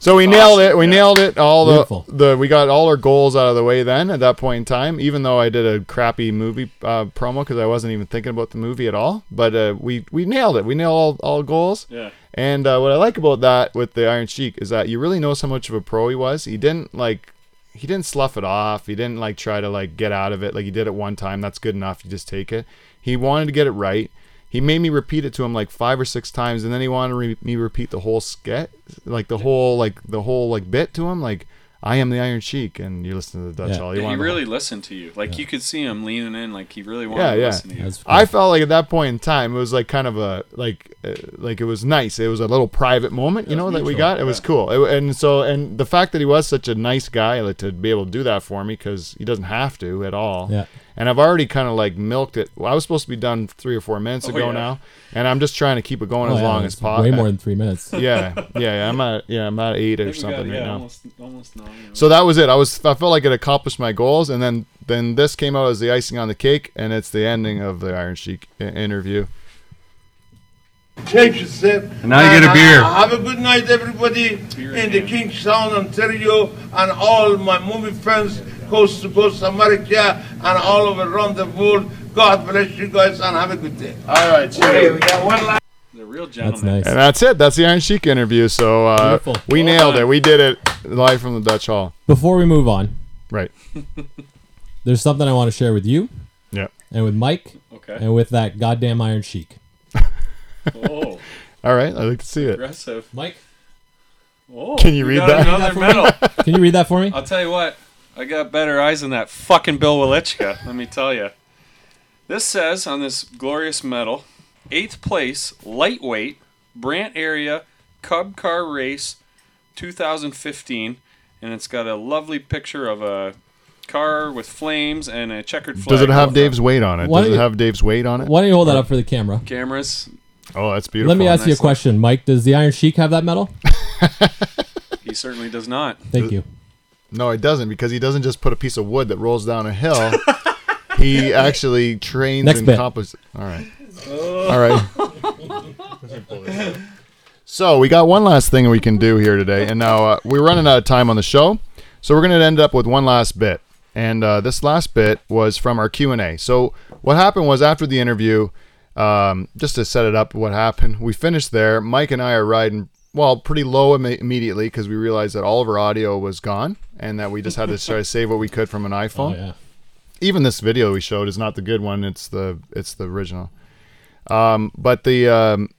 A: So we nailed it. We nailed it. All the
C: Beautiful.
A: the we got all our goals out of the way then at that point in time. Even though I did a crappy movie uh, promo because I wasn't even thinking about the movie at all. But uh, we we nailed it. We nailed all, all goals.
B: Yeah.
A: And uh, what I like about that with the Iron Sheik is that you really know how much of a pro he was. He didn't like he didn't slough it off. He didn't like try to like get out of it like he did it one time. That's good enough. You just take it. He wanted to get it right. He made me repeat it to him like five or six times, and then he wanted me repeat the whole skit, like the whole like the whole like bit to him, like I am the Iron Sheik, and you listen to the Dutch
C: Yeah.
A: Hall.
B: Yeah, he really listened to you. Like you could see him leaning in, like he really wanted
A: Yeah,
B: to
A: yeah.
B: listen to you.
C: That's
A: I felt like at that point in time, it was like kind of a like uh, like it was nice. It was a little private moment, you know, that we got. It was cool, It- and so and the fact that he was such a nice guy, like to be able to do that for me because he doesn't have to at all.
C: Yeah.
A: And I've already kind of like milked it. Well, I was supposed to be done three or four minutes
B: Oh,
A: ago
B: yeah.
A: now, and I'm just trying to keep it going
C: Oh,
A: as
C: yeah,
A: long as possible.
C: Way more than three minutes.
A: yeah, yeah, yeah. I'm at yeah, I'm at eight or something
B: got,
A: right
B: yeah,
A: now.
B: Almost, almost nine.
A: So that was it. I was I felt like it accomplished my goals, and then then this came out as the icing on the cake, and it's the ending of the Iron Sheik interview.
D: Take a sip.
B: And now you get a beer.
D: uh, have a good night, everybody,
B: Beer
D: in
B: in
D: the
B: hand.
D: Kingstown, Ontario, and all my movie friends, coast to coast America, and all over around the world. God bless you guys, and have a good day.
E: All right.
D: Okay,
E: Cheers.
D: we got one last.
B: The real
C: That's nice.
A: And that's it. That's the Iron Sheik interview. So uh, we
B: Well
A: nailed
B: done.
A: it. We did it live from the Dutch Hall.
C: Before we move on,
A: Right.
C: there's something I want to share with you
A: Yeah.
C: and with Mike,
B: Okay.
C: and with that goddamn Iron Sheik.
B: Oh,
A: All right, I'd like to see it.
B: aggressive.
C: Mike,
B: Oh,
A: Can you
B: we
A: read
B: got
A: that?
B: Another medal.
C: can you read that for me?
B: I'll tell you what. I got better eyes than that fucking Bill Welychka. let me tell you. This says on this glorious medal, eighth place, lightweight, Brant area, Cub Car Race, 2015, and it's got a lovely picture of a car with flames and a checkered flag.
A: Does it have Dave's weight on it?
C: Why
A: Does
C: don't
A: it
C: you-
A: have Dave's weight on it?
C: Why don't you hold that up for the camera?
B: Cameras.
A: Oh, that's beautiful.
C: Let me ask you a
B: nice
C: question, Mike. Does the Iron Sheik have that medal?
B: He certainly does not.
C: Thank you.
A: No, it doesn't because he doesn't just put a piece of wood that rolls down a hill. he actually trains
C: Next
A: and
C: bit.
A: compos- All right. All right. so we got one last thing we can do here today, and now uh, we're running out of time on the show, so we're going to end up with one last bit. And uh, this last bit was from our Q and A. So what happened was after the interview, um, just to set it up, what happened? We finished there. Mike and I are riding well pretty low Im- immediately because we realized that all of our audio was gone and that we just had to try to save what we could from an iPhone
C: Oh yeah.
A: even this video we showed is not the good one. It's the it's the original. Um, but the um,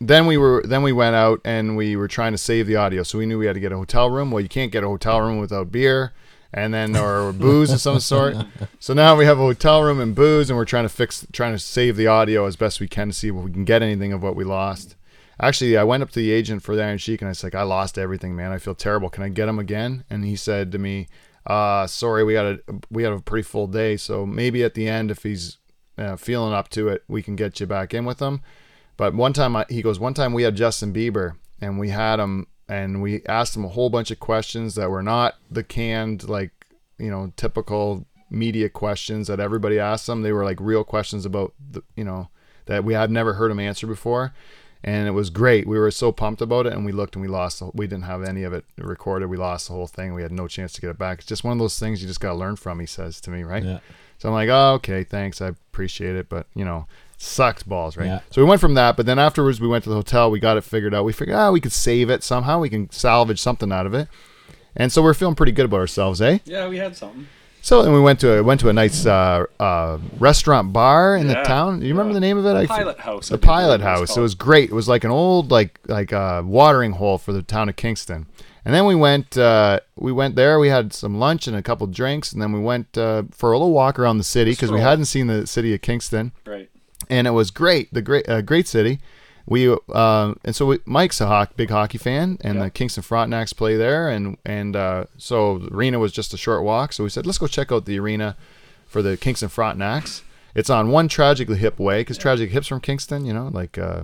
A: then we were then we went out and we were trying to save the audio, so we knew we had to get a hotel room. Well, you can't get a hotel room without beer and then or booze of some sort. So now we have a hotel room and booze, and we're trying to fix trying to save the audio as best we can to see if we can get anything of what we lost. Actually, I went up to the agent for the Iron Sheik and I was like, I lost everything, man. I feel terrible. Can I get him again? And he said to me, uh, sorry, we got a we had a pretty full day, so maybe at the end, if he's uh, feeling up to it, we can get you back in with him. But one time, I, he goes, one time we had Justin Bieber, and we had him, and we asked him a whole bunch of questions that were not the canned, like you know, typical media questions that everybody asked them. They were like real questions about the, you know, that we had never heard him answer before. And it was great. We were so pumped about it, and we looked and we lost. The, we didn't have any of it recorded. We lost the whole thing. We had no chance to get it back. It's just one of those things you just got to learn from. He says to me, right?
C: Yeah.
A: So I'm like, oh, okay, thanks. I appreciate it, but you know, sucks balls, right?
C: Yeah.
A: So we went from that, but then afterwards we went to the hotel. We got it figured out. We figured, ah, we could save it somehow. We can salvage something out of it, and so we're feeling pretty good about ourselves, eh?
B: Yeah, we had something.
A: So then we went to a, went to a nice uh, uh, restaurant bar in the town. Do you remember
B: Yeah.
A: the name of it? I-
B: Pilot House.
A: The Pilot
B: it was
A: House. It was great. It was like an old like like uh, watering hole for the town of Kingston. And then we went uh, we went there. We had some lunch and a couple drinks, and then we went uh, for a little walk around the city because we hadn't seen the city of Kingston,
B: right.
A: and it was great. The great uh, great city. We uh, and so we, Mike's a hoc- big hockey fan, and
B: Yeah.
A: the Kingston Frontenacs play there, and and uh, so the arena was just a short walk. So we said, let's go check out the arena for the Kings Kingston Frontenacs. It's on one tragically hip way because tragic hips from Kingston, you know, like uh,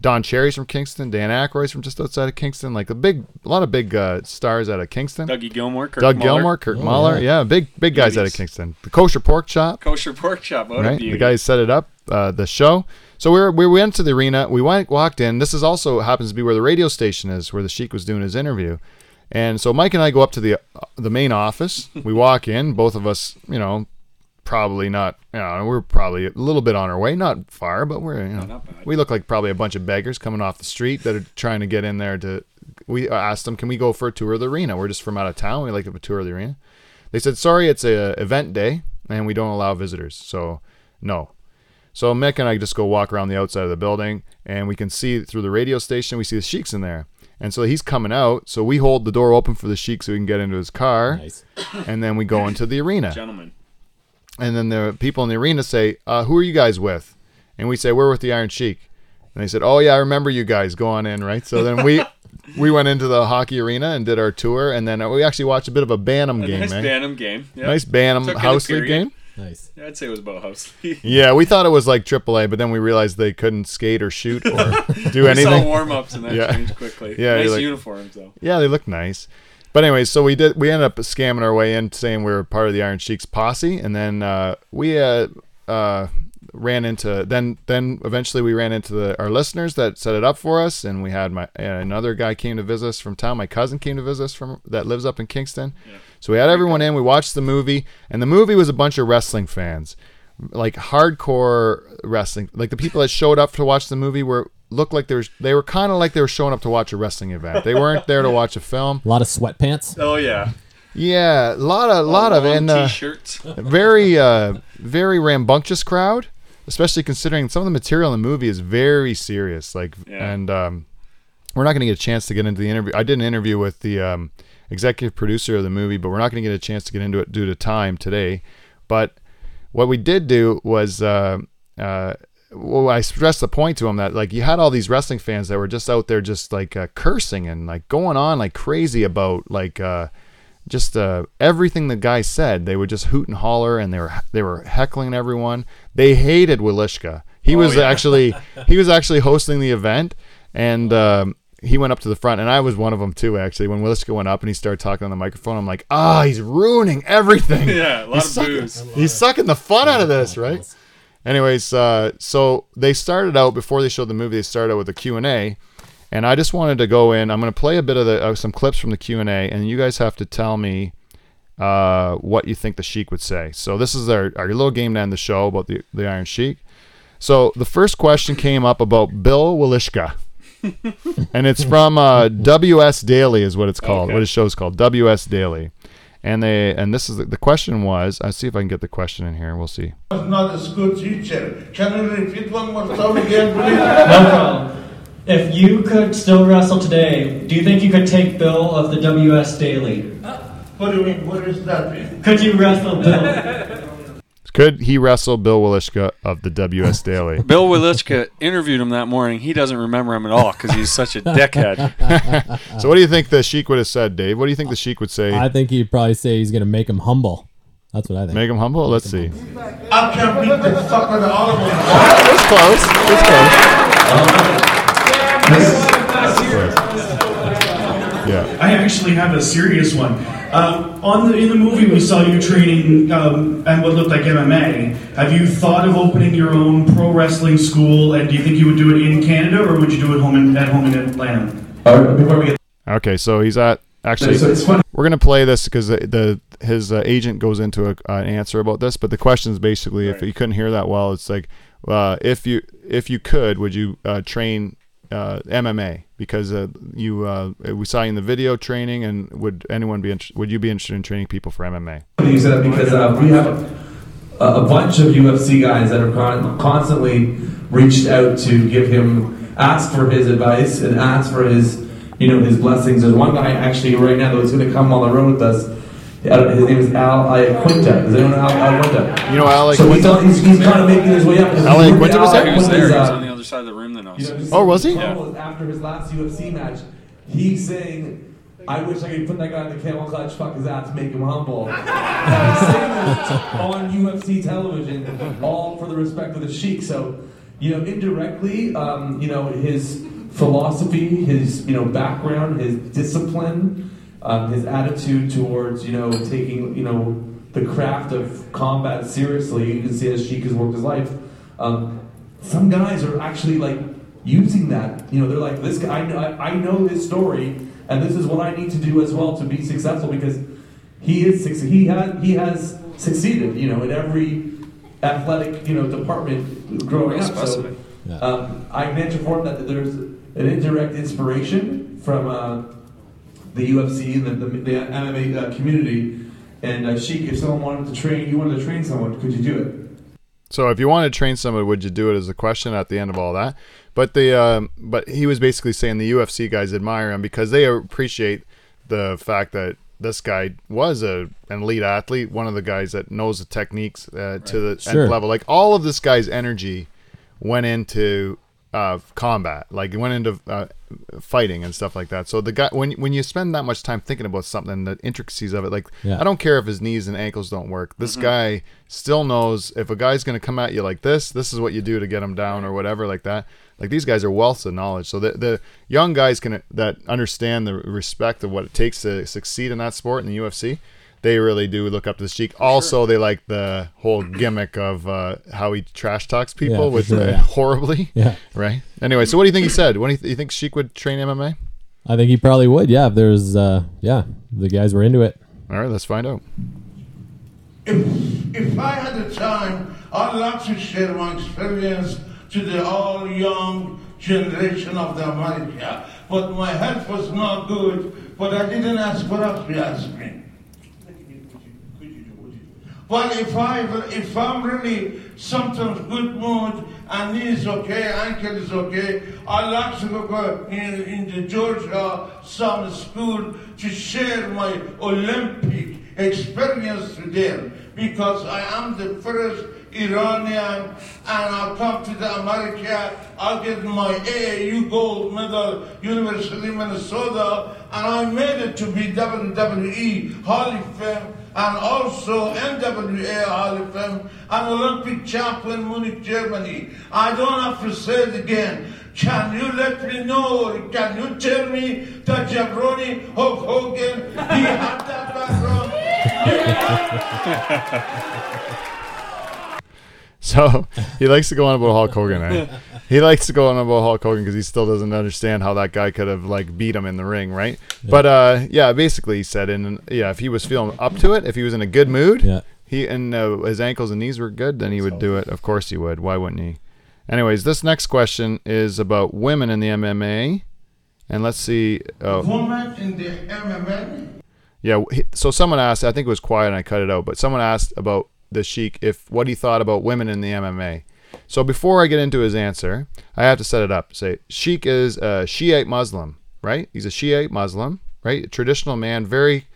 A: Don Cherry's from Kingston, Dan Aykroyd's from just outside of Kingston, like a big, a lot of big uh, stars out of Kingston.
B: Dougie Gilmour. Kirk
A: Doug
B: Muller,
A: Gilmour, Kurt
C: Oh,
A: Muller,
C: yeah.
A: yeah, big, big guys out of Kingston. The Kosher Pork Chop,
B: Kosher Pork Chop.
A: Right?
B: beauty.
A: The guys set it up, uh, the show. So we were, we went to the arena. We went walked in. This is also happens to be where the radio station is, where the Sheik was doing his interview. And so Mike and I go up to the uh, the main office. We walk in. Both of us, you know, probably not. You know, we're probably a little bit on our way, not far, but we're you know, we look like probably a bunch of beggars coming off the street that are trying to get in there to. We asked them, "Can we go for a tour of the arena? We're just from out of town. We like to have a tour of the arena." They said, "Sorry, it's a event day, and we don't allow visitors, so no." So Mick and I just go walk around the outside of the building, and we can see through the radio station. We see the Sheik's in there, and so he's coming out. So we hold the door open for the Sheik so he can get into his car,
C: Nice.
A: and then we go into the arena.
B: Gentlemen.
A: And then the people in the arena say, uh, "Who are you guys with?" And we say, "We're with the Iron Sheik." And they said, "Oh yeah, I remember you guys. Go on in, right?" So then we we went into the hockey arena and did our tour, and then we actually watched a bit of a Bantam
B: A
A: game,
B: nice
A: eh?
B: Bantam game. Yep.
A: Nice Bantam
B: Took
A: house league game.
C: Nice.
B: Yeah, I'd say it was about house.
A: Yeah, we thought it was like AAA, but then we realized they couldn't skate or shoot or do
B: saw
A: anything.
B: warm ups and that
A: Yeah.
B: changed quickly.
A: Yeah,
B: nice
A: you're like-
B: uniforms though.
A: Yeah, they look nice. But anyway, so we did. We ended up scamming our way in, saying we were part of the Iron Sheik's posse, and then uh, we uh, uh, ran into. Then, then eventually we ran into the, our listeners that set it up for us, and we had my uh, another guy came to visit us from town. My cousin came to visit us from that lives up in Kingston. So we had everyone in. We watched the movie, and the movie was a bunch of wrestling fans, like hardcore wrestling. Like the people that showed up to watch the movie were looked like they were they were kind of like they were showing up to watch a wrestling event. They weren't there to watch a film.
C: A lot of sweatpants.
B: Oh yeah.
A: Yeah, a lot of, a lot of,
B: Long
A: and uh,
B: t-shirts.
A: very, uh, very rambunctious crowd, especially considering some of the material in the movie is very serious. Like,
B: Yeah.
A: and um, we're not going to get a chance to get into the interview. I did an interview with the um, executive producer of the movie, but we're not going to get a chance to get into it due to time today. But what we did do was, uh, uh, well, I stressed the point to him that like you had all these wrestling fans that were just out there just like uh, cursing and like going on like crazy about like uh, just uh, everything the guy said. They would just hoot and holler and they were they were heckling everyone. They hated Welychka. He was
B: yeah.
A: actually he was actually hosting the event and. Um, he went up to the front, and I was one of them too. Actually, when Welychka went up and he started talking on the microphone, I'm like, "Ah, he's ruining everything."
B: Yeah, a lot
A: he's
B: of
A: sucking,
B: booze.
A: He's sucking the fun out of this, right? Anyways, uh, so they started out before they showed the movie. They started out with a Q and A, and I just wanted to go in. I'm going to play a bit of the uh, some clips from the Q and A, and you guys have to tell me uh, what you think the Sheik would say. So this is our, our little game to end the show about the the Iron Sheik. So the first question came up about Bill Welychka. and it's from uh, WS Daily is what it's called.
B: Okay.
A: What his show's called, WS Daily. And they and this is the, the question was. I see if I can get the question in here. We'll see.
D: was not a school teacher. Can you repeat one more time again, please?
F: No problem. If you could still wrestle today, do you think you could take Bill of the WS Daily?
D: What do you mean? What is that mean?
F: Could you wrestle Bill?
A: Could he wrestle Bill Welychka of the WS Daily?
B: Bill Welychka interviewed him that morning. He doesn't remember him at all because he's such a dickhead.
A: so what do you think the Sheik would have said, Dave? What do you think the Sheik would say?
C: I think he'd probably say he's going to make him humble. That's what I think.
A: Make him humble. Let's see.
D: I can beat the fuck out of all of them.
A: It's close. It's close. Yeah.
G: I actually have a serious one. Uh, on the in the movie, we saw you training um, and what looked like MMA. Have you thought of opening your own pro wrestling school? And do you think you would do it in Canada, or would you do it home in, at home in Atlanta?
H: Uh, before we get
A: Okay, so he's at actually.
H: so it's funny.
A: We're gonna play this because the, the his uh, agent goes into a, an answer about this, but the question is basically if you couldn't hear that well, it's like uh, if you if you could, would you uh, train uh, MMA because uh, you uh, we saw you in the video training, and would anyone be inter- would you be interested in training people for MMA?
H: You said that because uh, we have a, a bunch of UFC guys that have con- constantly reached out to give him, ask for his advice and ask for his, you know, his blessings. There's one guy actually right now that's going to come on the road with us. Uh, His name is Al Iaquinta. Does anyone know Al Iaquinta?
A: You know, Al
H: So he's, he's, he's kind of making his way up.
A: Al Iaquinta was there?
B: he was there. He was on the other side of the room than us.
H: You know,
A: Oh, was he?
H: promo After his last UFC match, he's saying, "I wish I could put that guy in the camel clutch, fuck his ass, make him humble." he's saying this on UFC television, all for the respect of the Sheik. So, you know, indirectly, um, you know, his philosophy, his you know background, his discipline, um, his attitude towards you know taking you know the craft of combat seriously. You can see as Sheik has worked his life. Um, some guys are actually like using that. You know, they're like, this guy, I know, I know his story, and this is what I need to do as well to be successful because he is suc- he has he has succeeded. You know, in every athletic you know department growing up. So,
B: Specimen.
C: Yeah.
H: um, I can answer for him that there's an indirect inspiration from uh, the UFC and the, the, the MMA uh, community. And uh, Sheik, if someone wanted to train, you wanted to train someone, could you do it?
A: So if you wanted to train someone, would you do it as a question at the end of all that? But the um, but he was basically saying the UFC guys admire him because they appreciate the fact that this guy was a an elite athlete, one of the guys that knows the techniques uh, to the
C: Sure.
A: nth level. Like all of this guy's energy went into uh, combat, like it went into uh, fighting and stuff like that. So the guy, when when you spend that much time thinking about something, the intricacies of it, like
C: Yeah.
A: I don't care if his knees and ankles don't work. This mm-hmm. guy still knows if a guy's going to come at you like this, this is what you do to get him down or whatever like that. Like these guys are wealths of knowledge. So the the young guys can that understand the respect of what it takes to succeed in that sport in the UFC. They really do look up to the Sheik. Also, they like the whole gimmick of uh, how he trash talks people
C: Yeah, for
A: with
C: sure,
A: uh,
C: yeah.
A: horribly.
C: Yeah.
A: Right. Anyway, so what do you think he said? What do you, th- you think Sheik would train MMA?
C: I think he probably would. Yeah, if there's, uh, yeah, the guys were into it.
A: All right, let's find out.
D: If, if I had the time, I'd like to share my experience to the all young generation of the America. But my health was not good, but I didn't ask for help, you asked me. But if I if I'm really sometimes good mood and knees okay, ankle is okay, I like to go in, in the Georgia summer school to share my Olympic experience to them. Because I am the first Iranian and I'll come to the America, I'll get my AAU gold medal, University of Minnesota, and I made it to be WWE Hall of Fame and also NWA Hall of Fame and Olympic champion Munich, Germany. I don't have to say it again. Can you let me know, can you tell me that Jabroni Hulk Hogan, he had that background?
A: So he likes to go on about Hulk Hogan. Eh? He likes to go on about Hulk Hogan because he still doesn't understand how that guy could have like beat him in the ring, right? But uh, yeah, basically he said, and yeah, if he was feeling up to it, if he was in a good mood,
C: Yeah.
A: he and uh, his ankles and knees were good, then he would do it. Of course he would. Why wouldn't he? Anyways, this next question is about women in the MMA, and let's see. Oh,
D: Woman in the MMA.
A: yeah. So someone asked. I think it was quiet, and I cut it out. But someone asked about the Sheik if what he thought about women in the MMA. So before I get into his answer, I have to set it up. Say Sheik is a Shiite Muslim, right? He's a Shiite Muslim, right? A traditional man, very,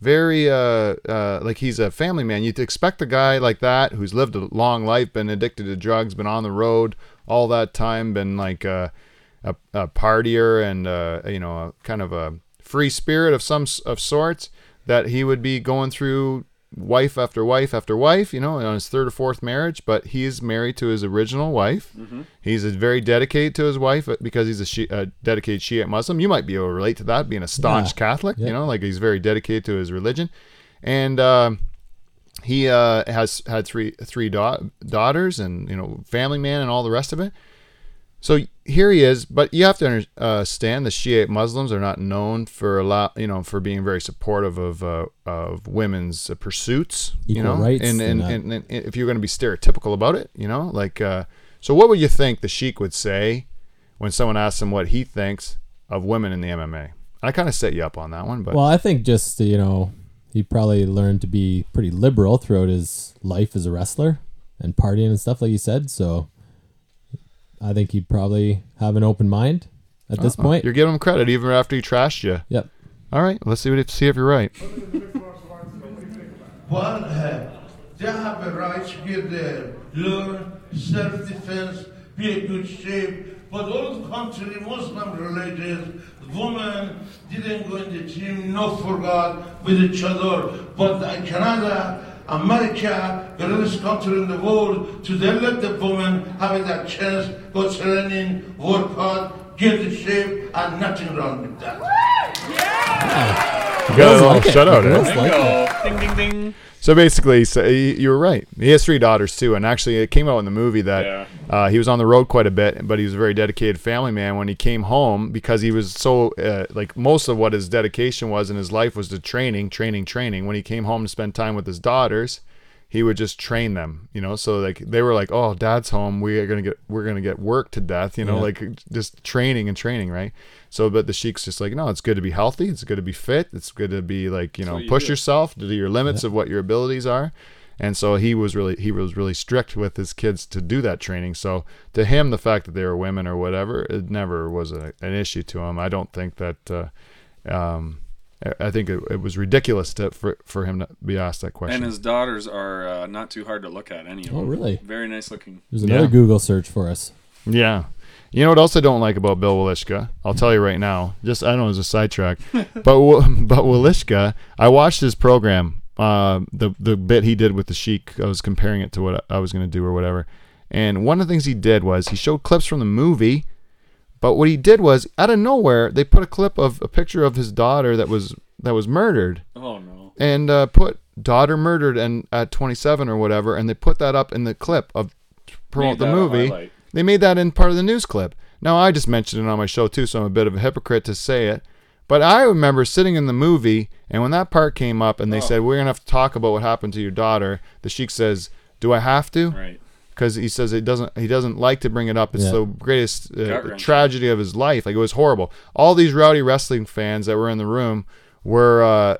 A: very uh, uh, like he's a family man. You'd expect a guy like that who's lived a long life, been addicted to drugs, been on the road all that time, been like a, a, a partier and uh, you know a kind of a free spirit of some of sorts that he would be going through wife after wife after wife, you know, on his third or fourth marriage. But he is married to his original wife. He's very dedicated to his wife uh, because he's a, Shi a dedicated Shiite Muslim. You might be able to relate to that, being a staunch
C: Yeah.
A: Catholic.
C: Yeah.
A: You know, like he's very dedicated to his religion, and. um he uh, has had three three da- daughters and you know family man and all the rest of it. So here he is, but you have to uh, understand the Shiite Muslims are not known for a lot, you know, for being very supportive of uh, of women's uh, pursuits, you know,
C: rights
A: and
C: and
A: and, and, and if you're going to be stereotypical about it, you know, like uh, so, what would you think the Sheik would say when someone asks him what he thinks of women in the MMA? I kind of set you up on that one, but
C: Well, I think just you know he probably learned to be pretty liberal throughout his life as a wrestler and partying and stuff like you said. So I think he'd probably have an open mind at this
A: Uh,
C: point.
A: you're giving him credit even after he trashed you.
C: Yep.
A: All right, let's see what see if you're right.
D: Well, uh, they have a right to get there, learn self-defense, be in good shape. But all the country, Muslim religions, women didn't go in the gym, no forgot with each other. But uh, Canada, America, the richest country in the world, to they let the woman have that chance, go training, work hard, get in shape, and nothing wrong with that.
A: You got a little
C: like it.
A: shout out, eh?
C: like it.
B: Ding ding ding.
A: So basically, so you were right. He has three daughters too, and actually, it came out in the movie that
B: Yeah.
A: uh, he was on the road quite a bit, but he was a very dedicated family man. When he came home, because he was so uh, like most of what his dedication was in his life was to training, training, training. When he came home to spend time with his daughters, he would just train them. You know, so like they were like, "Oh, Dad's home. We are gonna get we're gonna get worked to death." You know,
C: Yeah.
A: like just training and training, right? So, but the sheik's just like, no, it's good to be healthy. It's good to be fit. It's good to be like, you know,
B: you
A: push
B: do.
A: yourself to your limits of what your abilities are. And so he was really he was really strict with his kids to do that training. So to him, the fact that they were women or whatever, it never was a, an issue to him. I don't think that. Uh, um, I- I think it, it was ridiculous to, for for him to be asked that question.
B: And his daughters are uh, not too hard to look at. Any of
C: Oh,
B: them.
C: really?
B: Very nice looking.
C: There's another
A: Yeah.
C: Google search for us.
A: Yeah. You know what else I don't like about Bill Welychka? I'll tell you right now. Just I don't know it's a sidetrack, but but Welychka, I watched his program, uh, the the bit he did with the Sheik. I was comparing it to what I was going to do or whatever. And one of the things he did was he showed clips from the movie, but what he did was out of nowhere they put a clip of a picture of his daughter that was that was murdered
B: Oh no.
A: and uh, put daughter murdered and at 27 or whatever, and they put that up in the clip of promote the movie. They made that in part of the news clip. Now I just mentioned it on my show too, so I'm a bit of a hypocrite to say it. But I remember sitting in the movie, and when that part came up, and they
B: Oh.
A: said we're gonna have to talk about what happened to your daughter, the sheik says, "Do I have to?"
B: Right.
A: Because he says it doesn't he doesn't like to bring it up it's
C: Yeah.
A: the greatest uh, tragedy of his life like it was horrible all these rowdy wrestling fans that were in the room were uh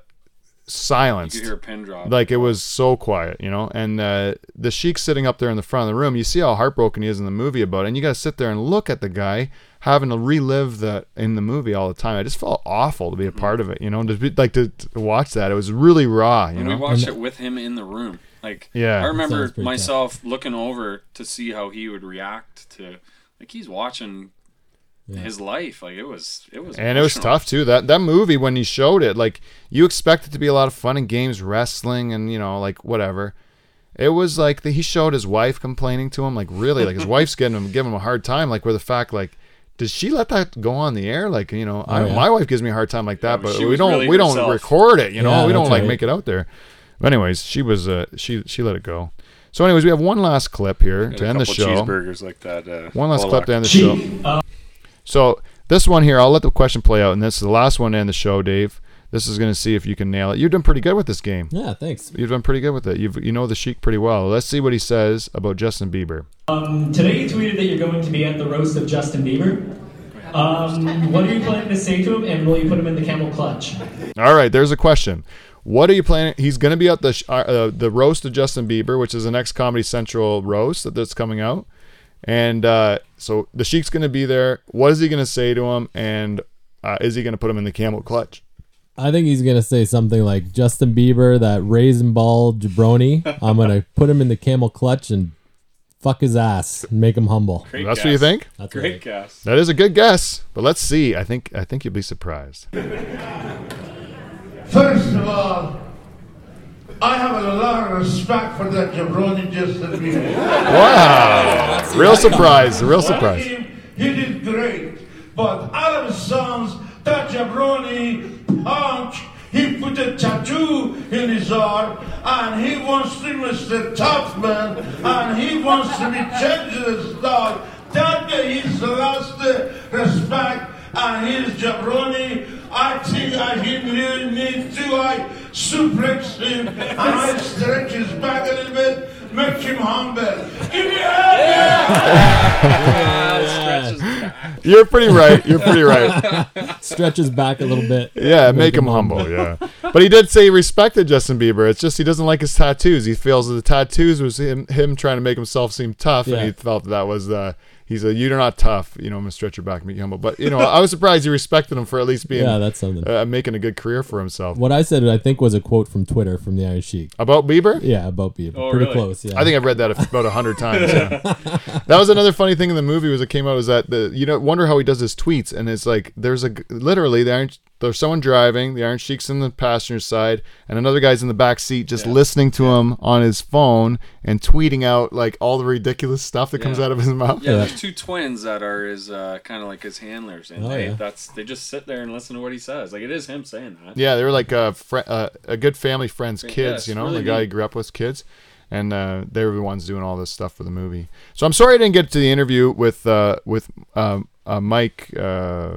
A: silenced.
B: You could hear a pin drop.
A: Like it was so quiet, you know. And uh, the sheik sitting up there in the front of the room. You see how heartbroken he is in the movie about it, and you got to sit there and look at the guy having to relive that in the movie all the time. I just felt awful to be a part of it, you know. To be, like to, to watch that, it was really raw, you
B: and
A: know.
B: we watched it with him in the room. Like,
A: Yeah.
B: I remember
C: Sounds pretty
B: myself looking over to see how he would react to, like, he's watching his life. Like, it was, it was,
A: and it was tough too. That that movie when he showed it, like you expect it to be a lot of fun and games, wrestling, and you know, like whatever. It was like the, he showed his wife complaining to him, like really, like his wife's getting him, giving him a hard time, like where the fact, like, did she let that go on the air? Like, you know, I, oh,
C: yeah.
A: my wife gives me a hard time like that,
B: but
A: but we don't,
B: really
A: we don't record it, you know,
C: Yeah,
A: we don't like
C: right.
A: make it out there. But anyways, she was, uh, she she let it go. So, anyways, we have one last clip here to end the show.
B: Cheeseburgers like that. Uh,
A: One last
B: Pollock.
A: clip to end the show. So this one here, I'll let the question play out, and this is the last one to end the show, Dave. This is going to see if you can nail it. You've done pretty good with this game.
C: Yeah, thanks.
A: You've done pretty good with it. You've, you know the Sheik pretty well. Let's see what he says about Justin Bieber.
F: Um, today you tweeted that you're going to be at the roast of Justin Bieber. Um, what are you planning to say to him, and will you put him in the camel clutch?
A: All right, there's a question. What are you planning? He's going to be at the sh- uh, uh, the roast of Justin Bieber, which is the next Comedy Central roast that, that's coming out, and uh, so the Sheik's going to be there. What is he going to say to him, and uh, is he going to put him in the camel clutch?
C: I think he's gonna say something like Justin Bieber, that raisin ball jabroni. I'm gonna put him in the camel clutch and fuck his ass and make him humble.
B: Great
A: That's
B: guess.
A: what you think?
C: That's
B: Great
C: right.
B: guess.
A: That is a good guess, but let's see. I think I think you'll be surprised.
D: First of all, I have a lot of respect for that jabroni Justin Bieber.
A: Wow! Real surprise. Real surprise.
D: He, he did great, but out of his songs, that jabroni punk, he put a tattoo in his arm, and he wants to be Mr. Tough Man, and he wants to be his dog. That guy, he's lost the last respect, and his jabroni. I think I he really need to. I suplex him, and I stretch his back a little bit, make him humble. Give me a
A: You're pretty right. You're pretty right.
C: Stretches back a little bit.
A: Yeah, make him humble. Yeah, but he did say he respected Justin Bieber. It's just he doesn't like his tattoos. He feels that the tattoos was him him trying to make himself seem tough, and he felt that, that was uh he's a you're not tough. You know, I'm gonna stretch your back, and make you humble. But you know, I was surprised he respected him for at least being
C: Yeah, that's something.
A: uh, making a good career for himself.
C: What I said, I think, was a quote from Twitter from the Iron Sheik.
A: About Bieber?
C: Yeah, about Bieber.
B: Oh,
C: Pretty
B: really?
C: close. Yeah.
A: I think I've read that about a hundred times. Yeah. that was another funny thing in the movie was it came out was that the you know wonder how he does his tweets and it's like there's a literally the Iron, there's someone driving the Iron Sheik's in the passenger side and another guy's in the back seat just listening to him on his phone and tweeting out like all the ridiculous stuff that comes out of his mouth.
B: Yeah, there's two twins that are his uh, kind of like his handlers, and
C: Oh,
B: they
C: yeah.
B: that's they just sit there and listen to what he says. Like it is him saying that.
A: Yeah, they were like uh, fri uh, a good family friends, kids.
B: it's
A: you know,
B: really
A: the guy he grew up with, kids, and uh, they were the ones doing all this stuff for the movie. So I'm sorry I didn't get to the interview with uh, with um, uh, Mike uh,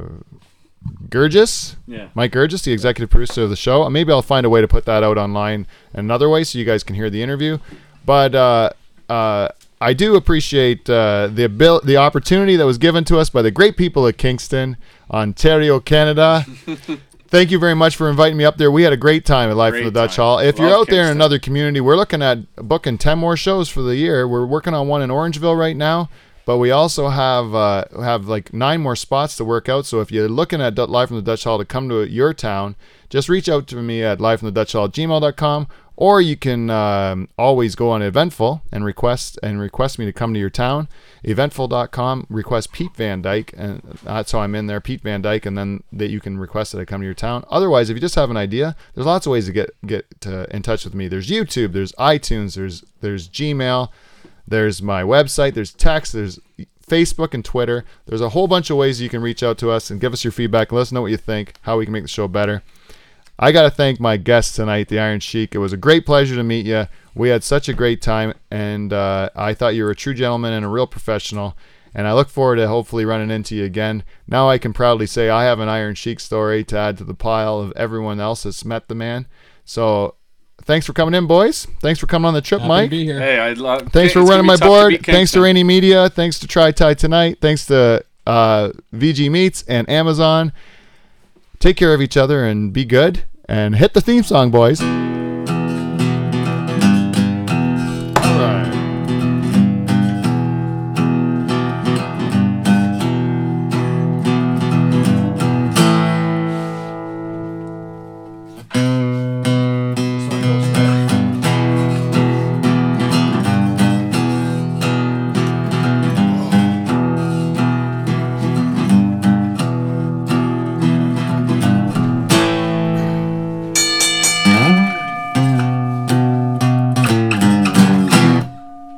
A: Gurgis.
B: Yeah.
A: Mike Gurgis, the executive producer of the show. Maybe I'll find a way to put that out online another way so you guys can hear the interview. But uh, uh, I do appreciate uh, the abil- the opportunity that was given to us by the great people of Kingston, Ontario, Canada. Thank you very much for inviting me up there. We had a great time at Life in
B: Great
A: the Dutch
B: time.
A: Hall. If you're
B: Love
A: out there in another community, we're looking at booking 10 more shows for the year. We're working on one in Orangeville right now, but we also have uh, have like nine more spots to work out. So if you're looking at Live from the Dutch Hall to come to your town, just reach out to me at live from the Dutch Hall gmail.com or you can um, always go on Eventful and request and request me to come to your town. Eventful.com, request Pete Van Dyke, and that's how I'm in there, Pete Van Dyke, and then that you can request that I come to your town. Otherwise, if you just have an idea, there's lots of ways to get get to, in touch with me. There's YouTube, there's iTunes, there's there's Gmail, there's my website, there's text, there's Facebook and Twitter. There's a whole bunch of ways you can reach out to us and give us your feedback. Let us know what you think, how we can make the show better. I got to thank my guest tonight, the Iron Sheik. It was a great pleasure to meet you. We had such a great time, and uh, I thought you were a true gentleman and a real professional. And I look forward to hopefully running into you again. Now I can proudly say I have an Iron Sheik story to add to the pile of everyone else that's met the man. So thanks for coming in, boys. Thanks for coming on the trip,
C: Happy
A: Mike.
C: to be here.
B: Hey, I love.
A: Thanks for running my
B: tough to
A: board. Thanks to Rainy Media. Thanks to Try Thai Tonight. Thanks to uh, VG Meats and Amazon. Take care of each other and be good. And hit the theme song, boys.